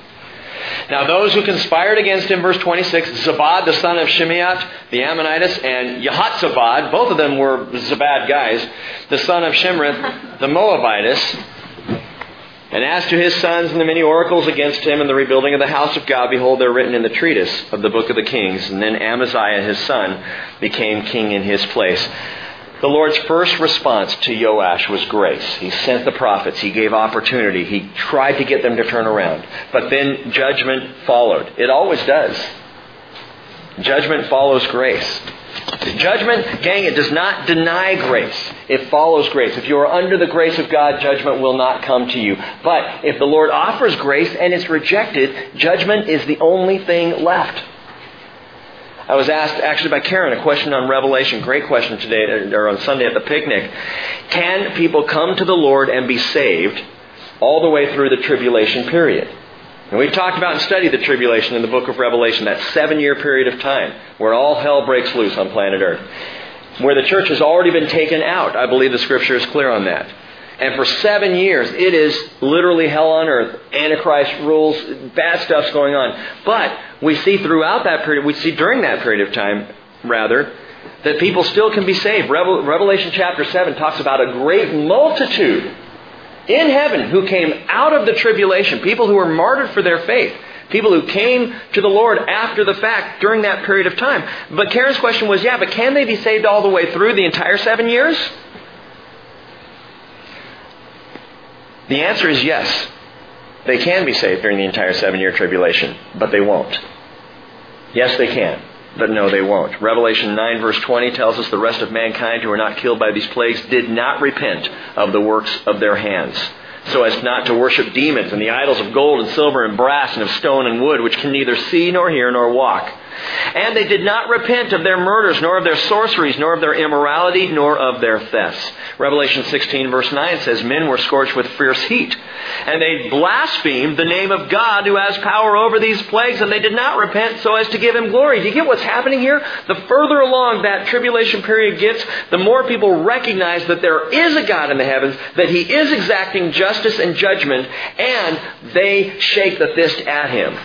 Now, those who conspired against him, verse 26, Zabad, the son of Shimeath, the Ammonitess, and Yehotzabad, both of them were Zabad guys, the son of Shimrith, the Moabitess. And as to his sons and the many oracles against him and the rebuilding of the house of God, behold, they're written in the treatise of the book of the kings. And then Amaziah, his son, became king in his place. The Lord's first response to Joash was grace. He sent the prophets. He gave opportunity. He tried to get them to turn around. But then judgment followed. It always does. Judgment follows grace. Judgment, gang, it does not deny grace. It follows grace. If you are under the grace of God, judgment will not come to you. But if the Lord offers grace and it's rejected, judgment is the only thing left. I was asked actually by Karen a question on Revelation. Great question today or on Sunday at the picnic. Can people come to the Lord and be saved all the way through the tribulation period? And we've talked about and studied the tribulation in the book of Revelation, that seven year period of time where all hell breaks loose on planet Earth. Where the church has already been taken out. I believe the scripture is clear on that. And for seven years, it is literally hell on earth. Antichrist rules, bad stuff's going on. But we see throughout that period, we see during that period of time, rather, that people still can be saved. Revelation chapter 7 talks about a great multitude in heaven who came out of the tribulation, people who were martyred for their faith. People who came to the Lord after the fact during that period of time. But Karen's question was, yeah, but can they be saved all the way through the entire seven years? The answer is yes. They can be saved during the entire seven year tribulation, but they won't. Yes, they can, but no, they won't. Revelation 9, verse 20 tells us the rest of mankind who are not killed by these plagues did not repent of the works of their hands, so as not to worship demons and the idols of gold and silver and brass and of stone and wood, which can neither see nor hear nor walk. And they did not repent of their murders, nor of their sorceries, nor of their immorality, nor of their thefts. Revelation 16 verse 9 says, Men were scorched with fierce heat. And they blasphemed the name of God who has power over these plagues, and they did not repent so as to give him glory. Do you get what's happening here? The further along that tribulation period gets, the more people recognize that there is a God in the heavens, that he is exacting justice and judgment, and they shake the fist at him.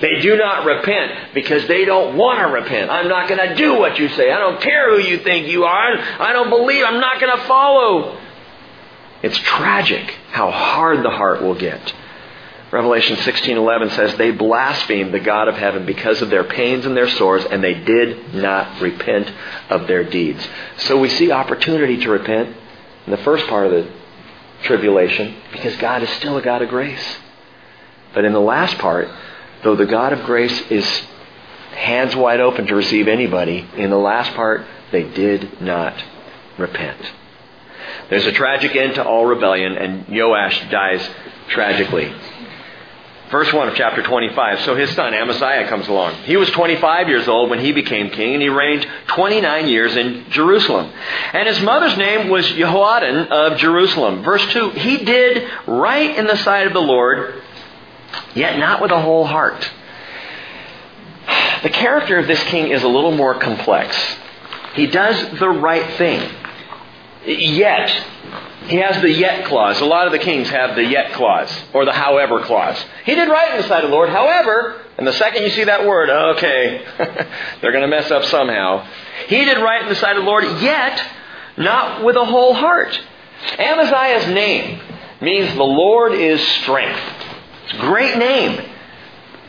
They do not repent because they don't want to repent. I'm not going to do what you say. I don't care who you think you are. I don't believe. I'm not going to follow. It's tragic how hard the heart will get. Revelation 16:11 says they blasphemed the God of heaven because of their pains and their sores and they did not repent of their deeds. So we see opportunity to repent in the first part of the tribulation because God is still a God of grace. But in the last part, though the God of grace is hands wide open to receive anybody, in the last part, they did not repent. There's a tragic end to all rebellion, and Joash dies tragically. Verse 1 of chapter 25. So his son Amaziah comes along. He was 25 years old when he became king, and he reigned 29 years in Jerusalem. And his mother's name was Jehoaddan of Jerusalem. Verse 2 He did right in the sight of the Lord yet not with a whole heart. The character of this king is a little more complex. He does the right thing, yet he has the yet clause. A lot of the kings have the yet clause or the however clause. He did right in the sight of the Lord, however, and the second you see that word, okay, they're going to mess up somehow. He did right in the sight of the Lord, yet not with a whole heart. Amaziah's name means the Lord is strength. It's a great name.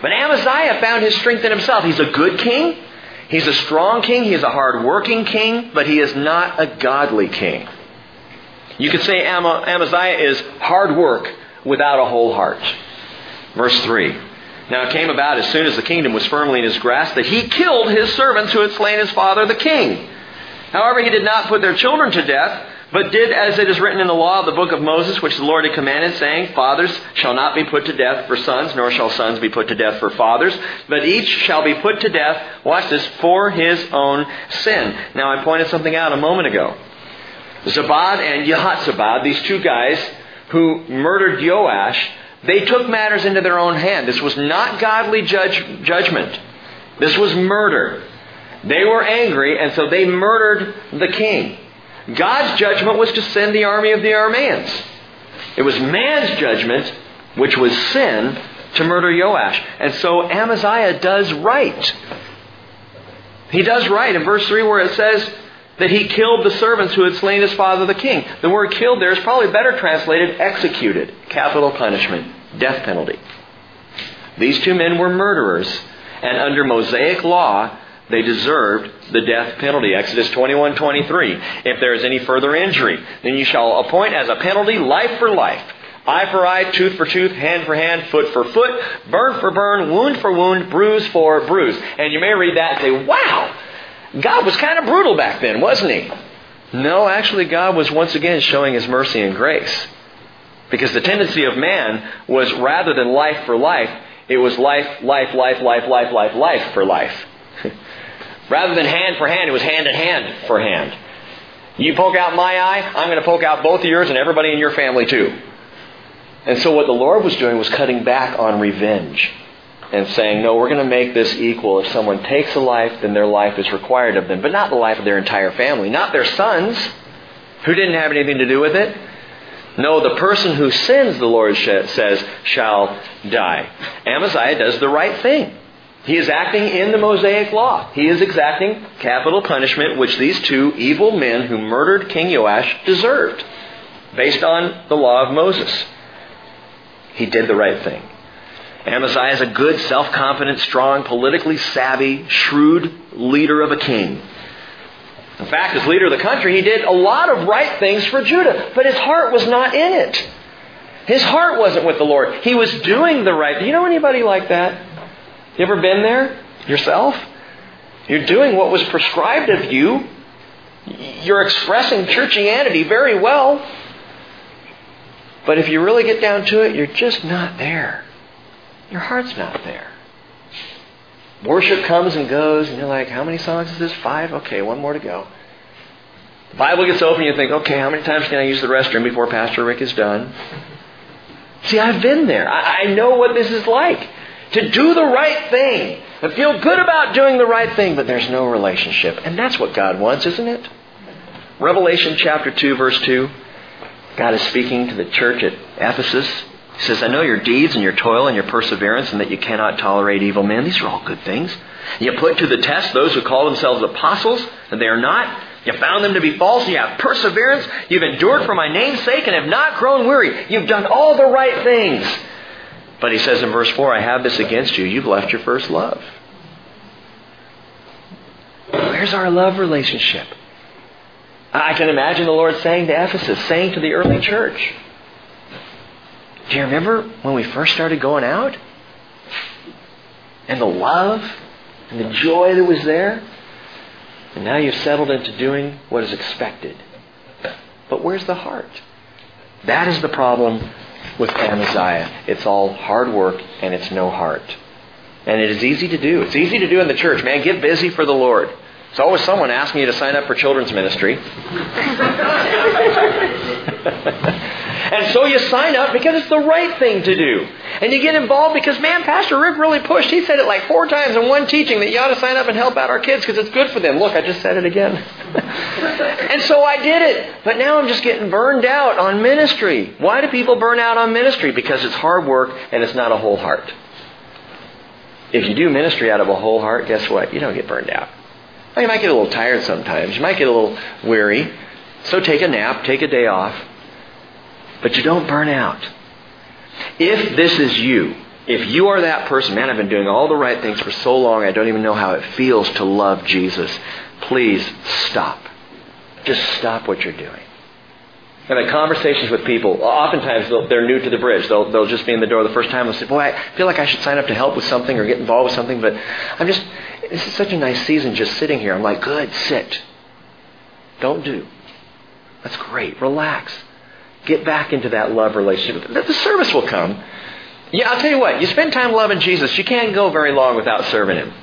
But Amaziah found his strength in himself. He's a good king. He's a strong king. He's a hard-working king, but he is not a godly king. You could say Amaziah is hard work without a whole heart. Verse 3. Now it came about as soon as the kingdom was firmly in his grasp that he killed his servants who had slain his father the king. However, he did not put their children to death, but did as it is written in the law of the book of Moses, which the Lord had commanded, saying, Fathers shall not be put to death for sons, nor shall sons be put to death for fathers, but each shall be put to death, watch this, for his own sin. Now, I pointed something out a moment ago. Zabad and Yehotzabad, these two guys who murdered Joash, they took matters into their own hand. This was not godly judge, judgment. This was murder. They were angry, and so they murdered the king. God's judgment was to send the army of the Arameans. It was man's judgment, which was sin, to murder Joash. And so Amaziah does right. He does right in verse 3 where it says that he killed the servants who had slain his father the king. The word killed there is probably better translated executed. Capital punishment. Death penalty. These two men were murderers, and under Mosaic law, they deserved the death penalty. Exodus 21:23. If there is any further injury, then you shall appoint as a penalty life for life. Eye for eye, tooth for tooth, hand for hand, foot for foot, burn for burn, wound for wound, bruise for bruise. And you may read that and say, wow, God was kind of brutal back then, wasn't he? No, actually, God was once again showing his mercy and grace. Because the tendency of man was rather than life for life, it was life, life, life, life, life, life, life for life. Rather than hand for hand, it was hand in hand for hand. You poke out my eye, I'm going to poke out both of yours and everybody in your family too. And so what the Lord was doing was cutting back on revenge and saying, no, we're going to make this equal. If someone takes a life, then their life is required of them, but not the life of their entire family, not their sons, who didn't have anything to do with it. No, the person who sins, the Lord says, shall die. Amaziah does the right thing. He is acting in the Mosaic law. He is exacting capital punishment, which these two evil men who murdered King Joash deserved, based on the law of Moses. He did the right thing. Amaziah is a good, self confident, strong, politically savvy, shrewd leader of a king. In fact, as leader of the country, he did a lot of right things for Judah, but his heart was not in it. His heart wasn't with the Lord. He was doing the right. Do you know anybody like that? You ever been there yourself? You're doing what was prescribed of you. You're expressing churchianity very well. But if you really get down to it, you're just not there. Your heart's not there. Worship comes and goes, and you're like, how many songs is this? Five? Okay, one more to go. The Bible gets open, you think, okay, how many times can I use the restroom before Pastor Rick is done? See, I've been there. I, I know what this is like to do the right thing and feel good about doing the right thing, but there's no relationship. And that's what God wants, isn't it? Revelation chapter 2, verse 2. God is speaking to the church at Ephesus. He says, I know your deeds and your toil and your perseverance and that you cannot tolerate evil men. These are all good things. You put to the test those who call themselves apostles, and they are not. You found them to be false. You have perseverance. You've endured for my name's sake and have not grown weary. You've done all the right things. But he says in verse 4, I have this against you. You've left your first love. Where's our love relationship? I can imagine the Lord saying to Ephesus, saying to the early church, Do you remember when we first started going out? And the love and the joy that was there? And now you've settled into doing what is expected. But where's the heart? That is the problem with Amaziah. It's all hard work and it's no heart. And it is easy to do. It's easy to do in the church. Man, get busy for the Lord. There's always someone asking you to sign up for children's ministry. and so you sign up because it's the right thing to do. And you get involved because, man, Pastor Rick really pushed. He said it like four times in one teaching that you ought to sign up and help out our kids because it's good for them. Look, I just said it again. And so I did it. But now I'm just getting burned out on ministry. Why do people burn out on ministry? Because it's hard work and it's not a whole heart. If you do ministry out of a whole heart, guess what? You don't get burned out. You might get a little tired sometimes. You might get a little weary. So take a nap, take a day off. But you don't burn out. If this is you, if you are that person, man, I've been doing all the right things for so long, I don't even know how it feels to love Jesus. Please stop. Just stop what you're doing. And the conversations with people. Oftentimes, they're new to the bridge. They'll, they'll just be in the door the first time. They'll say, Boy, I feel like I should sign up to help with something or get involved with something, but I'm just, this is such a nice season just sitting here. I'm like, Good, sit. don't do. That's great. Relax. Get back into that love relationship. The service will come. Yeah, I'll tell you what, you spend time loving Jesus, you can't go very long without serving Him.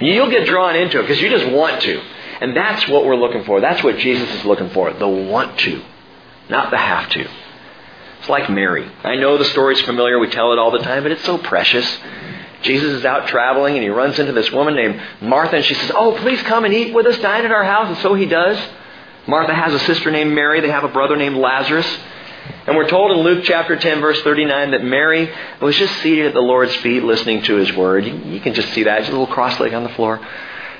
You'll get drawn into it because you just want to. And that's what we're looking for. That's what Jesus is looking for. The want to, not the have to. It's like Mary. I know the story's familiar. We tell it all the time, but it's so precious. Jesus is out traveling and he runs into this woman named Martha and she says, Oh, please come and eat with us, dine at our house. And so he does. Martha has a sister named Mary. They have a brother named Lazarus. And we're told in Luke chapter 10, verse 39, that Mary was just seated at the Lord's feet listening to his word. You, can just see that. Just a little cross leg on the floor.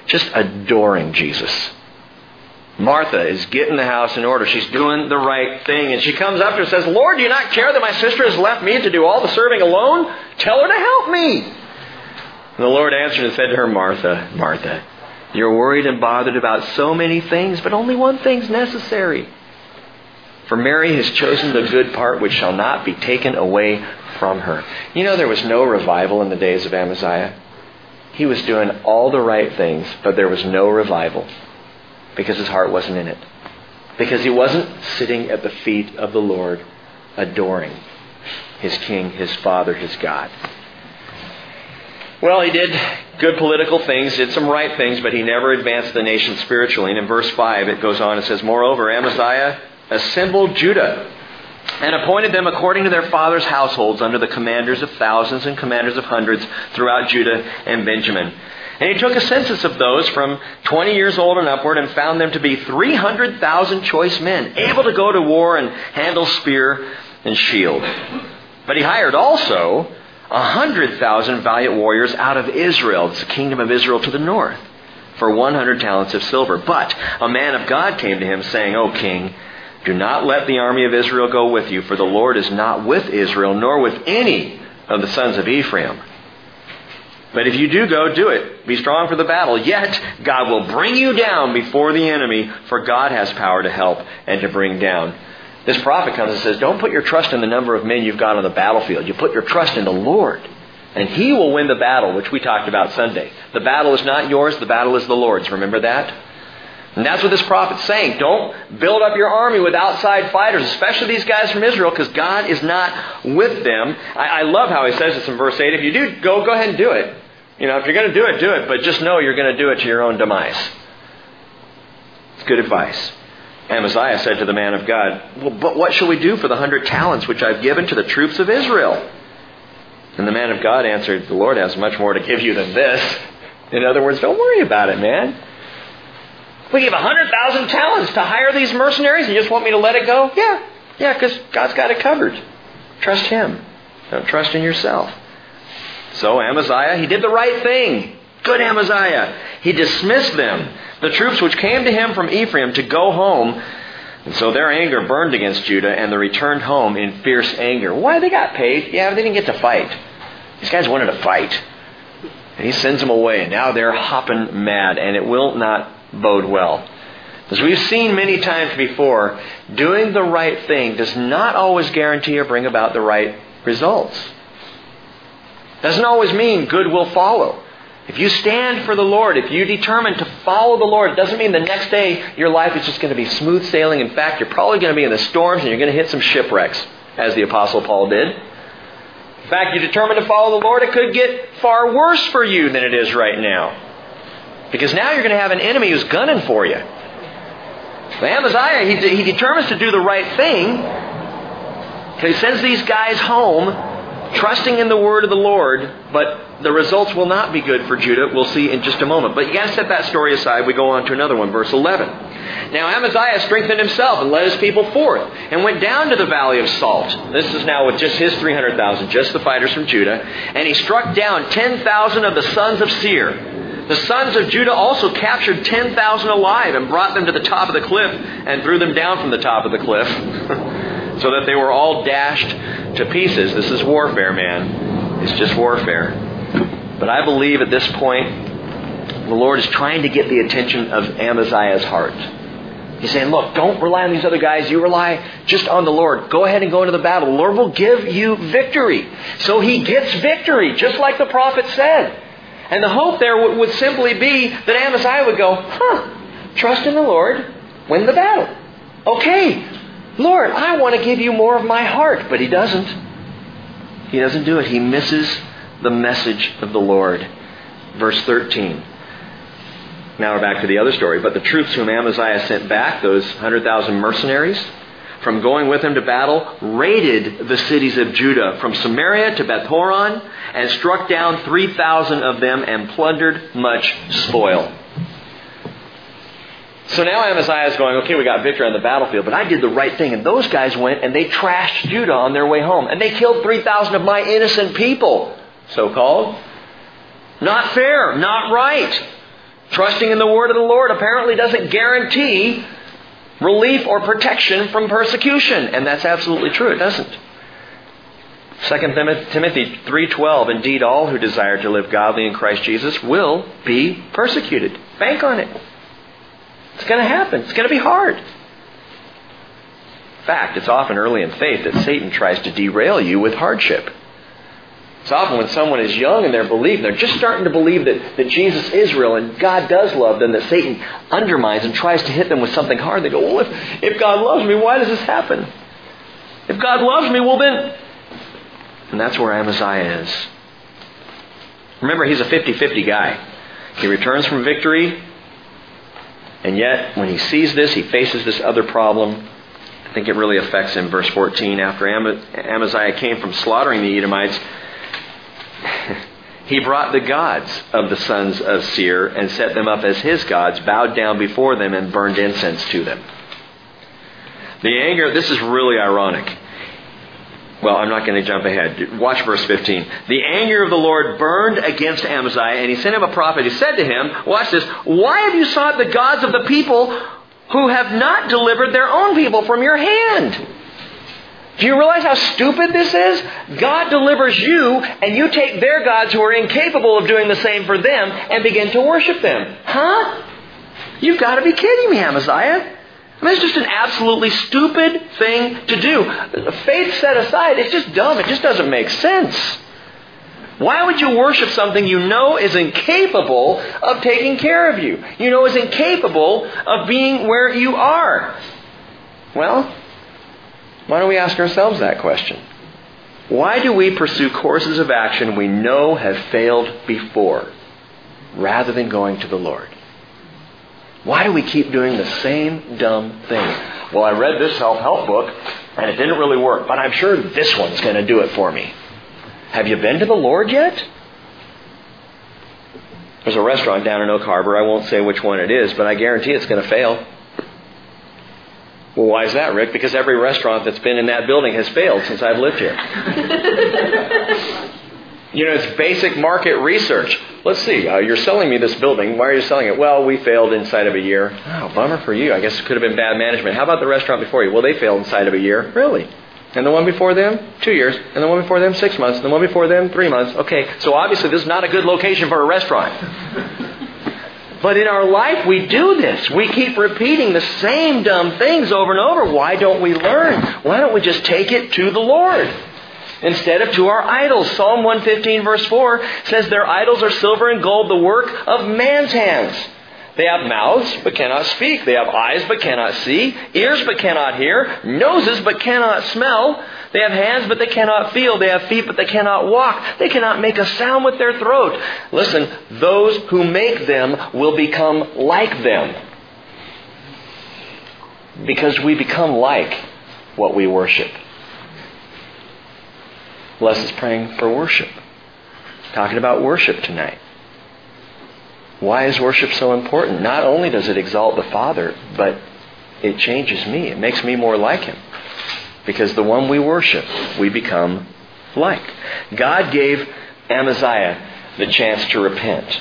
Just adoring Jesus. Martha is getting the house in order. She's doing the right thing. And she comes up and says, Lord, do you not care that my sister has left me to do all the serving alone? Tell her to help me. And the Lord answered and said to her, Martha, Martha, you're worried and bothered about so many things, but only one thing's necessary. For Mary has chosen the good part which shall not be taken away from her. You know, there was no revival in the days of Amaziah. He was doing all the right things, but there was no revival because his heart wasn't in it. Because he wasn't sitting at the feet of the Lord, adoring his King, his Father, his God. Well, he did good political things, did some right things, but he never advanced the nation spiritually. And in verse 5, it goes on and says, Moreover, Amaziah assembled Judah and appointed them according to their fathers' households under the commanders of thousands and commanders of hundreds throughout Judah and Benjamin. And he took a census of those from 20 years old and upward and found them to be 300,000 choice men, able to go to war and handle spear and shield. But he hired also 100,000 valiant warriors out of Israel, the kingdom of Israel to the north, for 100 talents of silver. But a man of God came to him, saying, O king, do not let the army of Israel go with you, for the Lord is not with Israel, nor with any of the sons of Ephraim. But if you do go, do it. Be strong for the battle. Yet God will bring you down before the enemy, for God has power to help and to bring down. This prophet comes and says, Don't put your trust in the number of men you've got on the battlefield. You put your trust in the Lord. And He will win the battle, which we talked about Sunday. The battle is not yours, the battle is the Lord's. Remember that? And that's what this prophet's saying. Don't build up your army with outside fighters, especially these guys from Israel, because God is not with them. I, I, love how he says this in verse 8. If you do, go, go ahead and do it. You know, if you're going to do it, do it, but just know you're going to do it to your own demise. It's good advice. Amaziah said to the man of God, well, But what shall we do for the hundred talents which I've given to the troops of Israel? And the man of God answered, The Lord has much more to give you than this. In other words, don't worry about it, man. We gave a hundred thousand talents to hire these mercenaries and you just want me to let it go? Yeah. Yeah, because God's got it covered. Trust Him. Don't trust in yourself. So Amaziah, he did the right thing. Good Amaziah. He dismissed them, the troops which came to him from Ephraim, to go home. And so their anger burned against Judah, and they returned home in fierce anger. Why? They got paid. Yeah, they didn't get to fight. These guys wanted to fight. And he sends them away, and now they're hopping mad, and it will not bode well. As we've seen many times before, doing the right thing does not always guarantee or bring about the right results. Doesn't always mean good will follow. If you stand for the Lord, if you determine to follow the Lord, it doesn't mean the next day your life is just going to be smooth sailing. In fact, you're probably going to be in the storms and you're going to hit some shipwrecks, as the Apostle Paul did. In fact, you determine to follow the Lord, it could get far worse for you than it is right now. Because now you're going to have an enemy who's gunning for you. The Amaziah, he, he determines to do the right thing. He sends these guys home, trusting in the word of the Lord, but the results will not be good for Judah. We'll see in just a moment. But you got to set that story aside. We go on to another one, verse 11. Now Amaziah strengthened himself and led his people forth, and went down to the valley of Salt. This is now with just his 300,000, just the fighters from Judah. And he struck down 10,000 of the sons of Seir the sons of Judah also captured 10,000 alive and brought them to the top of the cliff and threw them down from the top of the cliff so that they were all dashed to pieces. This is warfare, man. It's just warfare. But I believe at this point, the Lord is trying to get the attention of Amaziah's heart. He's saying, look, don't rely on these other guys. You rely just on the Lord. Go ahead and go into the battle. The Lord will give you victory. So he gets victory, just like the prophet said. And the hope there would simply be that Amaziah would go, huh, trust in the Lord. win the battle. Okay, Lord, I want to give you more of my heart. But he doesn't. He doesn't do it. He misses the message of the Lord. Verse 13. Now we're back to the other story. But the troops whom Amaziah sent back, those 100,000 mercenaries, from going with him to battle, raided the cities of Judah from Samaria to Beth Horon and struck down 3,000 of them and plundered much spoil. So now Amaziah is going, okay, we got victory on the battlefield, but I did the right thing. And those guys went and they trashed Judah on their way home. And they killed 3,000 of my innocent people, so called. Not fair, not right. Trusting in the word of the Lord apparently doesn't guarantee relief or protection from persecution. And that's absolutely true. It doesn't. 2 Timothy 3:12 Indeed all who desire to live godly in Christ Jesus will be persecuted. Bank on it. It's going to happen. It's going to be hard. In fact, it's often early in faith that Satan tries to derail you with hardship. It's often when someone is young in their belief, they're just starting to believe that, that Jesus is real and God does love them, that Satan undermines and tries to hit them with something hard. They go, well, if, if God loves me, why does this happen? If God loves me, well then... And that's where Amaziah is. Remember, he's a 50-50 guy. He returns from victory and yet, when he sees this, he faces this other problem. I think it really affects him. Verse 14 After Amaziah came from slaughtering the Edomites, he brought the gods of the sons of Seir and set them up as his gods, bowed down before them, and burned incense to them. The anger, this is really ironic. Well, I'm not going to jump ahead. Watch verse 15. The anger of the Lord burned against Amaziah, and he sent him a prophet. He said to him, Watch this, why have you sought the gods of the people who have not delivered their own people from your hand? Do you realize how stupid this is? God delivers you, and you take their gods who are incapable of doing the same for them and begin to worship them. Huh? You've got to be kidding me, Amaziah. I mean, it's just an absolutely stupid thing to do. Faith set aside, it's just dumb. It just doesn't make sense. Why would you worship something you know is incapable of taking care of you? You know is incapable of being where you are? Well, why don't we ask ourselves that question? Why do we pursue courses of action we know have failed before rather than going to the Lord? Why do we keep doing the same dumb thing? Well, I read this self-help book and it didn't really work, but I'm sure this one's going to do it for me. Have you been to the Lord yet? There's a restaurant down in Oak Harbor. I won't say which one it is, but I guarantee it's going to fail. Well, why is that, Rick? Because every restaurant that's been in that building has failed since I've lived here. You know, it's basic market research. Let's see, uh, you're selling me this building. Why are you selling it? Well, we failed inside of a year. Oh, bummer for you. I guess it could have been bad management. How about the restaurant before you? Well, they failed inside of a year. Really? And the one before them, two years. And the one before them, six months. And the one before them, three months. Okay, so obviously this is not a good location for a restaurant. But in our life, we do this. We keep repeating the same dumb things over and over. Why don't we learn? Why don't we just take it to the Lord? instead of to our idols. Psalm 115 verse 4 says their idols are silver and gold, the work of man's hands. They have mouths but cannot speak. They have eyes but cannot see, ears but cannot hear, noses but cannot smell. They have hands but they cannot feel. They have feet but they cannot walk. They cannot make a sound with their throat. Listen, those who make them will become like them. Because we become like what we worship. Les is praying for worship. Talking about worship tonight. Why is worship so important? Not only does it exalt the Father, but it changes me. It makes me more like Him. Because the one we worship, we become like. God gave Amaziah the chance to repent.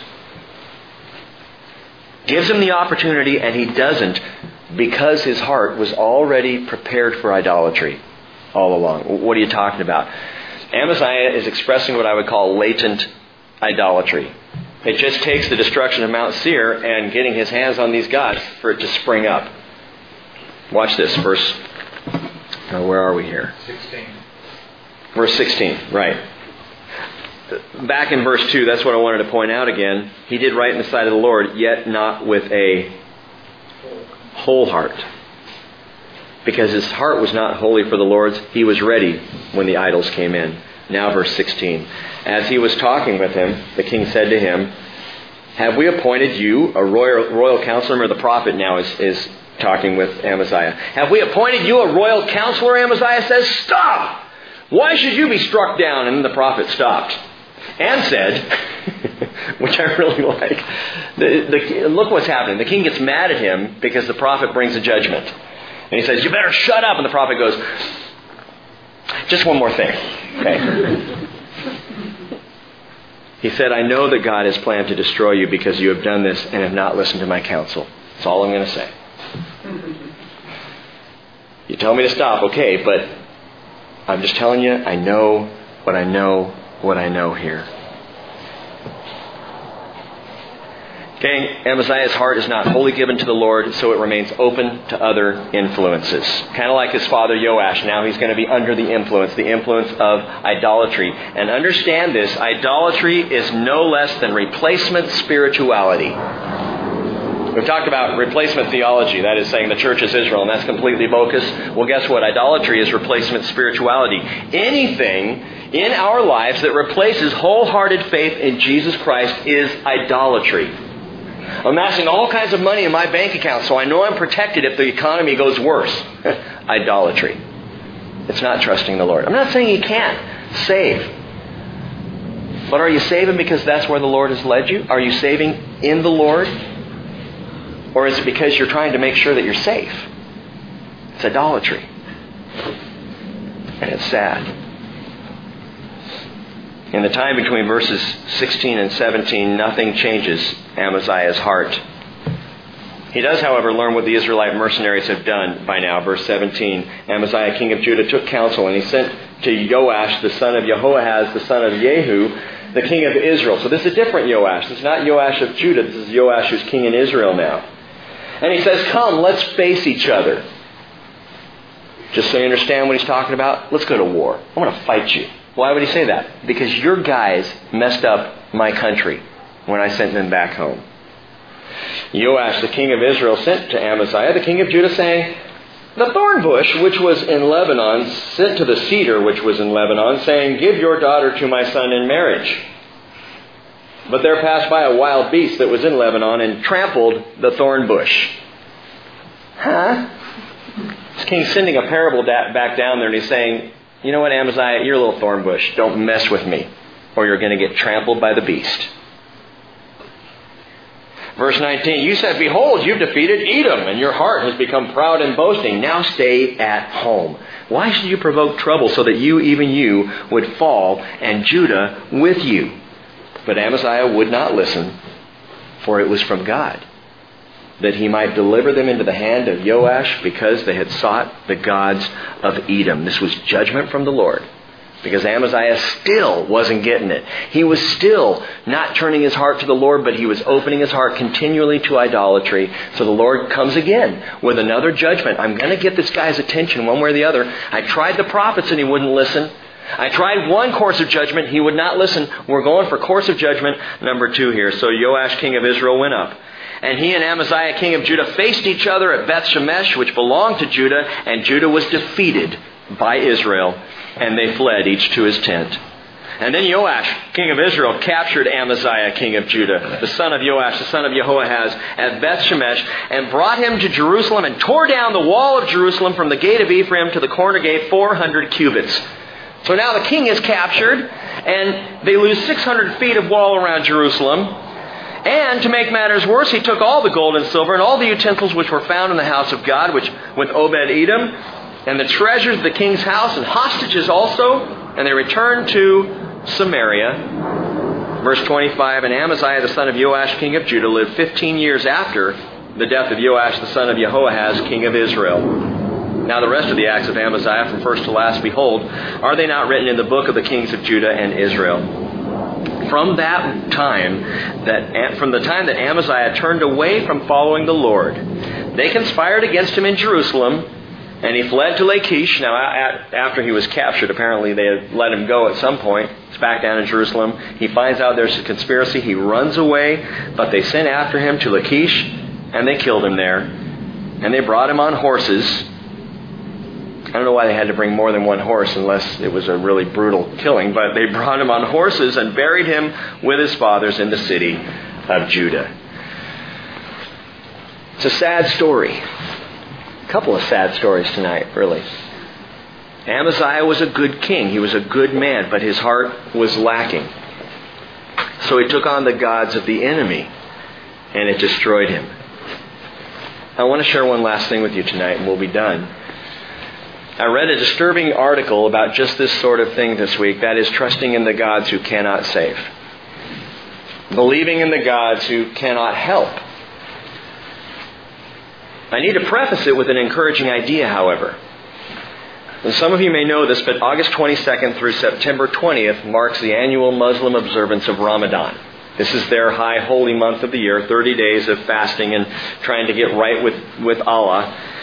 Gives him the opportunity, and he doesn't because his heart was already prepared for idolatry all along. What are you talking about? Amaziah is expressing what I would call latent idolatry. It just takes the destruction of Mount Seir and getting his hands on these gods for it to spring up. Watch this, verse. Where are we here? 16. Verse 16, right. Back in verse 2, that's what I wanted to point out again. He did right in the sight of the Lord, yet not with a whole heart. Because his heart was not holy for the Lord's, he was ready when the idols came in. Now, verse 16. As he was talking with him, the king said to him, Have we appointed you a royal, royal counselor? Or the prophet now is, is talking with Amaziah. Have we appointed you a royal counselor? Amaziah says, Stop! Why should you be struck down? And the prophet stopped and said, which I really like, the, the, look what's happening. The king gets mad at him because the prophet brings a judgment. And he says, You better shut up. And the prophet goes, Just one more thing. Okay. He said, I know that God has planned to destroy you because you have done this and have not listened to my counsel. That's all I'm going to say. You tell me to stop, okay, but I'm just telling you, I know what I know, what I know here. Okay, Amaziah's heart is not wholly given to the Lord, so it remains open to other influences. Kind of like his father Joash. Now he's going to be under the influence, the influence of idolatry. And understand this idolatry is no less than replacement spirituality. We've talked about replacement theology, that is saying the church is Israel, and that's completely bogus. Well, guess what? Idolatry is replacement spirituality. Anything in our lives that replaces wholehearted faith in Jesus Christ is idolatry. Amassing all kinds of money in my bank account so I know I'm protected if the economy goes worse. idolatry. It's not trusting the Lord. I'm not saying you can't save. But are you saving because that's where the Lord has led you? Are you saving in the Lord? Or is it because you're trying to make sure that you're safe? It's idolatry. And it's sad. In the time between verses 16 and 17, nothing changes Amaziah's heart. He does, however, learn what the Israelite mercenaries have done by now. Verse 17 Amaziah, king of Judah, took counsel, and he sent to Joash, the son of Jehoahaz, the son of Jehu, the king of Israel. So this is a different Joash. This is not Joash of Judah. This is Joash who's king in Israel now. And he says, Come, let's face each other. Just so you understand what he's talking about, let's go to war. I want to fight you. Why would he say that? Because your guys messed up my country when I sent them back home. Joash, the king of Israel, sent to Amaziah, the king of Judah, saying, The thorn bush which was in Lebanon sent to the cedar which was in Lebanon, saying, Give your daughter to my son in marriage. But there passed by a wild beast that was in Lebanon and trampled the thorn bush. Huh? This king's sending a parable back down there and he's saying, You know what, Amaziah, you're a little thorn bush. Don't mess with me, or you're going to get trampled by the beast. Verse 19, you said, Behold, you've defeated Edom, and your heart has become proud and boasting. Now stay at home. Why should you provoke trouble so that you, even you, would fall, and Judah with you? But Amaziah would not listen, for it was from God, that he might deliver them into the hand of Joash because they had sought the gods of Edom. This was judgment from the Lord. Because Amaziah still wasn't getting it. He was still not turning his heart to the Lord, but he was opening his heart continually to idolatry. So the Lord comes again with another judgment. I'm going to get this guy's attention one way or the other. I tried the prophets and he wouldn't listen. I tried one course of judgment. He would not listen. We're going for course of judgment number two here. So Joash, king of Israel, went up. And he and Amaziah, king of Judah, faced each other at Beth Shemesh, which belonged to Judah, and Judah was defeated by Israel, and they fled each to his tent. And then Joash, king of Israel, captured Amaziah, king of Judah, the son of Joash, the son of Jehoahaz, at Beth Shemesh, and brought him to Jerusalem and tore down the wall of Jerusalem from the gate of Ephraim to the corner gate 400 cubits. So now the king is captured, and they lose 600 feet of wall around Jerusalem. And to make matters worse, he took all the gold and silver and all the utensils which were found in the house of God, which with Obed Edom, and the treasures of the king's house, and hostages also, and they returned to Samaria. Verse 25 And Amaziah the son of Joash, king of Judah, lived 15 years after the death of Joash the son of Jehoahaz, king of Israel. Now, the rest of the acts of Amaziah, from first to last, behold, are they not written in the book of the kings of Judah and Israel? From that time, that from the time that Amaziah turned away from following the Lord, they conspired against him in Jerusalem, and he fled to Lachish. Now, after he was captured, apparently they had let him go at some point. He's back down in Jerusalem. He finds out there's a conspiracy. He runs away, but they sent after him to Lachish, and they killed him there. And they brought him on horses. I don't know why they had to bring more than one horse unless it was a really brutal killing, but they brought him on horses and buried him with his fathers in the city of Judah. It's a sad story. A couple of sad stories tonight, really. Amaziah was a good king. He was a good man, but his heart was lacking. So he took on the gods of the enemy, and it destroyed him. I want to share one last thing with you tonight, and we'll be done. I read a disturbing article about just this sort of thing this week that is, trusting in the gods who cannot save, believing in the gods who cannot help. I need to preface it with an encouraging idea, however. And some of you may know this, but August 22nd through September 20th marks the annual Muslim observance of Ramadan. This is their high holy month of the year, 30 days of fasting and trying to get right with, with Allah.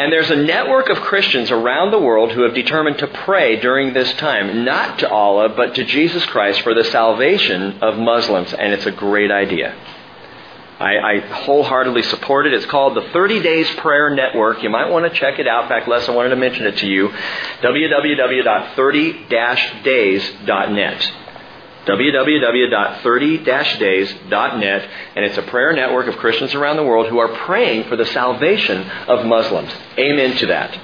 And there's a network of Christians around the world who have determined to pray during this time, not to Allah, but to Jesus Christ for the salvation of Muslims. And it's a great idea. I, I, wholeheartedly support it. It's called the 30 Days Prayer Network. You might want to check it out. In fact, Les, I wanted to mention it to you. www.30-days.net www.30-days.net and it's a prayer network of Christians around the world who are praying for the salvation of Muslims. Amen to that.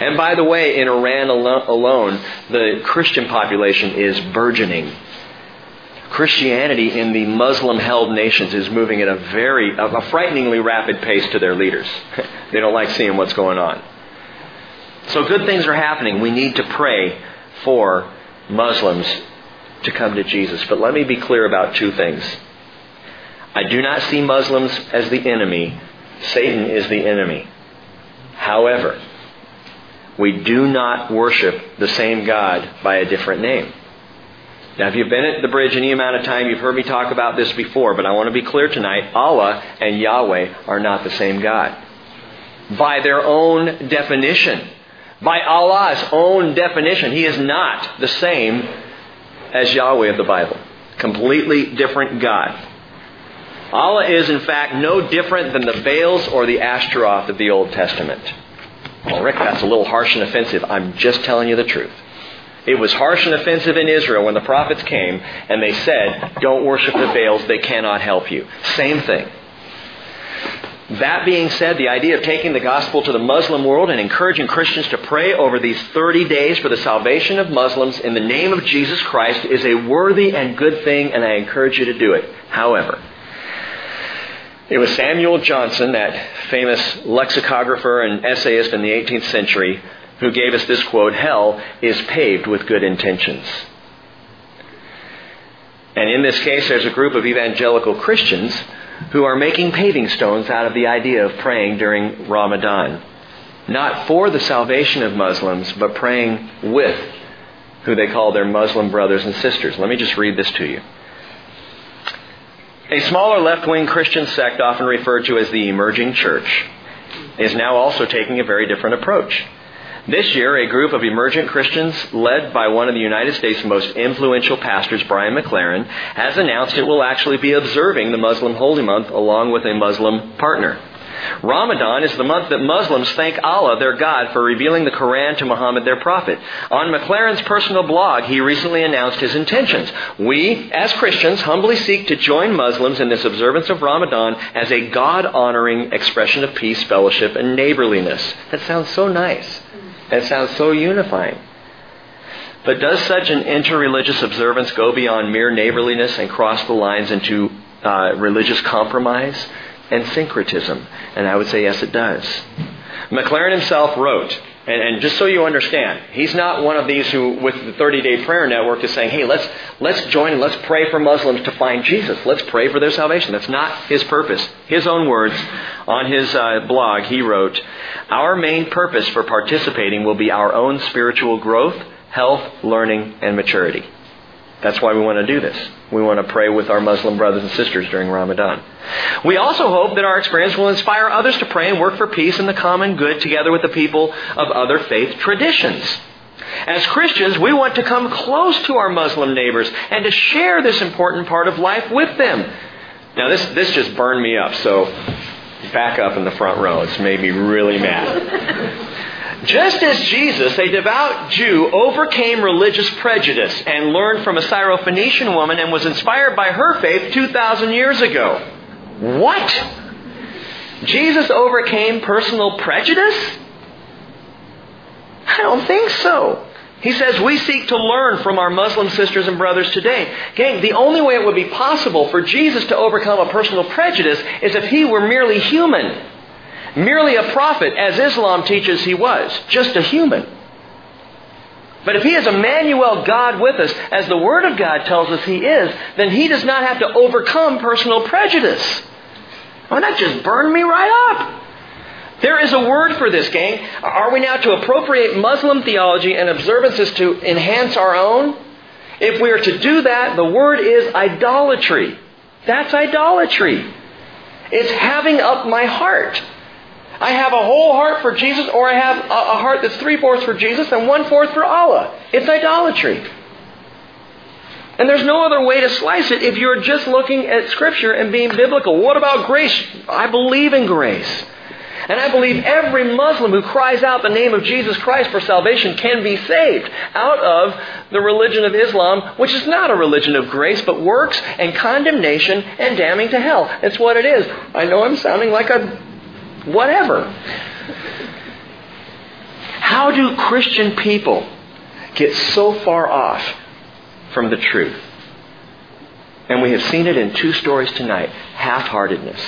And by the way, in Iran alone, the Christian population is burgeoning. Christianity in the Muslim held nations is moving at a very, a frighteningly rapid pace to their leaders. they don't like seeing what's going on. So good things are happening. We need to pray for Muslims to come to Jesus. But let me be clear about two things. I do not see Muslims as the enemy. Satan is the enemy. However, we do not worship the same God by a different name. Now, if you've been at the bridge any amount of time, you've heard me talk about this before, but I want to be clear tonight. Allah and Yahweh are not the same God. By their own definition, by Allah's own definition, He is not the same as Yahweh of the Bible. Completely different God. Allah is, in fact, no different than the Baals or the Ashtaroth of the Old Testament. Well, Rick, that's a little harsh and offensive. I'm just telling you the truth. It was harsh and offensive in Israel when the prophets came and they said, Don't worship the Baals, they cannot help you. Same thing. That being said, the idea of taking the gospel to the Muslim world and encouraging Christians to pray over these 30 days for the salvation of Muslims in the name of Jesus Christ is a worthy and good thing, and I encourage you to do it. However, it was Samuel Johnson, that famous lexicographer and essayist in the 18th century, who gave us this quote Hell is paved with good intentions. And in this case, there's a group of evangelical Christians who are making paving stones out of the idea of praying during Ramadan. Not for the salvation of Muslims, but praying with who they call their Muslim brothers and sisters. Let me just read this to you. A smaller left wing Christian sect, often referred to as the emerging church, is now also taking a very different approach. This year, a group of emergent Christians led by one of the United States' most influential pastors, Brian McLaren, has announced it will actually be observing the Muslim Holy Month along with a Muslim partner. Ramadan is the month that Muslims thank Allah, their God, for revealing the Quran to Muhammad, their prophet. On McLaren's personal blog, he recently announced his intentions. We, as Christians, humbly seek to join Muslims in this observance of Ramadan as a God honoring expression of peace, fellowship, and neighborliness. That sounds so nice. It sounds so unifying. But does such an interreligious observance go beyond mere neighborliness and cross the lines into uh, religious compromise and syncretism? And I would say yes, it does. McLaren himself wrote, and, and, just so you understand, he's not one of these who, with the 30 day prayer network, is saying, hey, let's, let's join and let's pray for Muslims to find Jesus. Let's pray for their salvation. That's not his purpose. His own words on his uh, blog, he wrote, Our main purpose for participating will be our own spiritual growth, health, learning, and maturity. That's why we want to do this. We want to pray with our Muslim brothers and sisters during Ramadan. We also hope that our experience will inspire others to pray and work for peace and the common good together with the people of other faith traditions. As Christians, we want to come close to our Muslim neighbors and to share this important part of life with them. Now, this, this just burned me up, so back up in the front row. It's made me really mad. Just as Jesus, a devout Jew, overcame religious prejudice and learned from a Syrophoenician woman and was inspired by her faith 2,000 years ago. What? Jesus overcame personal prejudice? I don't think so. He says we seek to learn from our Muslim sisters and brothers today. Gang, the only way it would be possible for Jesus to overcome a personal prejudice is if he were merely human. Merely a prophet, as Islam teaches he was. Just a human. But if he is Emmanuel, God with us, as the Word of God tells us he is, then he does not have to overcome personal prejudice. Well, that just burned me right up. There is a word for this, gang. Are we now to appropriate Muslim theology and observances to enhance our own? If we are to do that, the word is idolatry. That's idolatry. It's having up my heart. I have a whole heart for Jesus, or I have a heart that's three fourths for Jesus and one fourth for Allah. It's idolatry. And there's no other way to slice it if you're just looking at Scripture and being biblical. What about grace? I believe in grace. And I believe every Muslim who cries out the name of Jesus Christ for salvation can be saved out of the religion of Islam, which is not a religion of grace, but works and condemnation and damning to hell. It's what it is. I know I'm sounding like a whatever. How do Christian people get so far off from the truth? And we have seen it in two stories tonight half heartedness.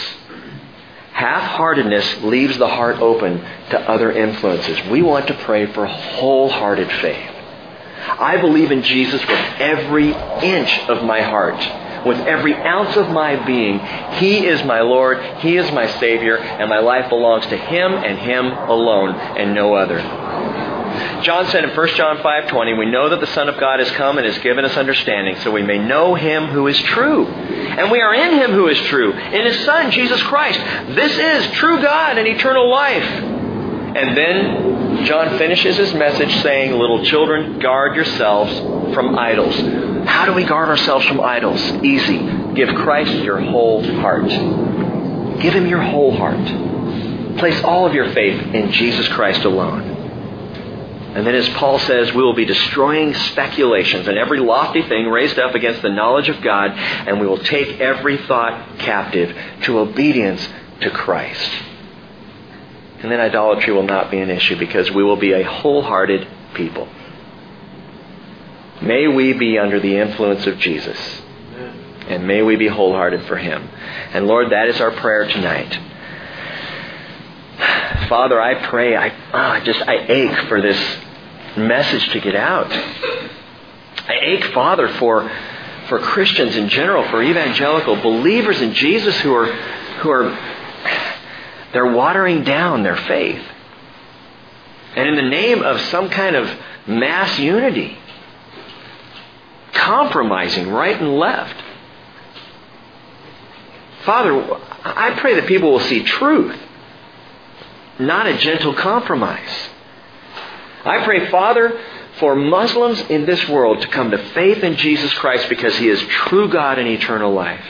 Half heartedness leaves the heart open to other influences. We want to pray for wholehearted faith. I believe in Jesus with every inch of my heart, with every ounce of my being. He is my Lord, He is my Savior, and my life belongs to Him and Him alone and no other. John said in 1 John 5:20, "We know that the Son of God has come and has given us understanding, so we may know him who is true. And we are in him who is true, in his Son Jesus Christ. This is true God and eternal life." And then John finishes his message saying, "Little children, guard yourselves from idols." How do we guard ourselves from idols? Easy. Give Christ your whole heart. Give him your whole heart. Place all of your faith in Jesus Christ alone. And then, as Paul says, we will be destroying speculations and every lofty thing raised up against the knowledge of God, and we will take every thought captive to obedience to Christ. And then idolatry will not be an issue because we will be a wholehearted people. May we be under the influence of Jesus. And may we be wholehearted for Him. And Lord, that is our prayer tonight. Father, I pray, I oh, just I ache for this message to get out. I ache, Father, for for Christians in general, for evangelical believers in Jesus who are who are they're watering down their faith. And in the name of some kind of mass unity, compromising right and left. Father, I pray that people will see truth not a gentle compromise. I pray, Father, for Muslims in this world to come to faith in Jesus Christ because He is true God and eternal life.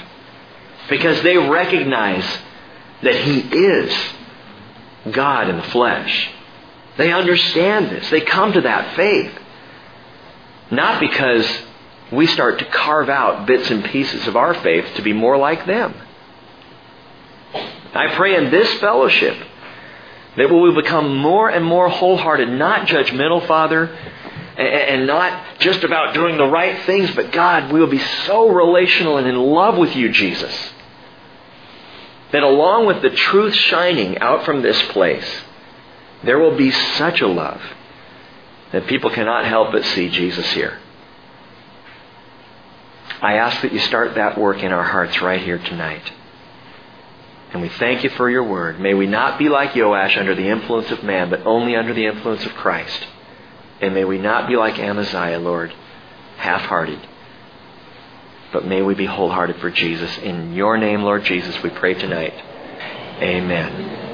Because they recognize that He is God in the flesh. They understand this. They come to that faith. Not because we start to carve out bits and pieces of our faith to be more like them. I pray in this fellowship that we will become more and more wholehearted, not judgmental, Father, and not just about doing the right things, but God, we will be so relational and in love with you, Jesus, that along with the truth shining out from this place, there will be such a love that people cannot help but see Jesus here. I ask that you start that work in our hearts right here tonight. And we thank you for your word. May we not be like Joash under the influence of man, but only under the influence of Christ. And may we not be like Amaziah, Lord, half hearted. But may we be wholehearted for Jesus. In your name, Lord Jesus, we pray tonight. Amen.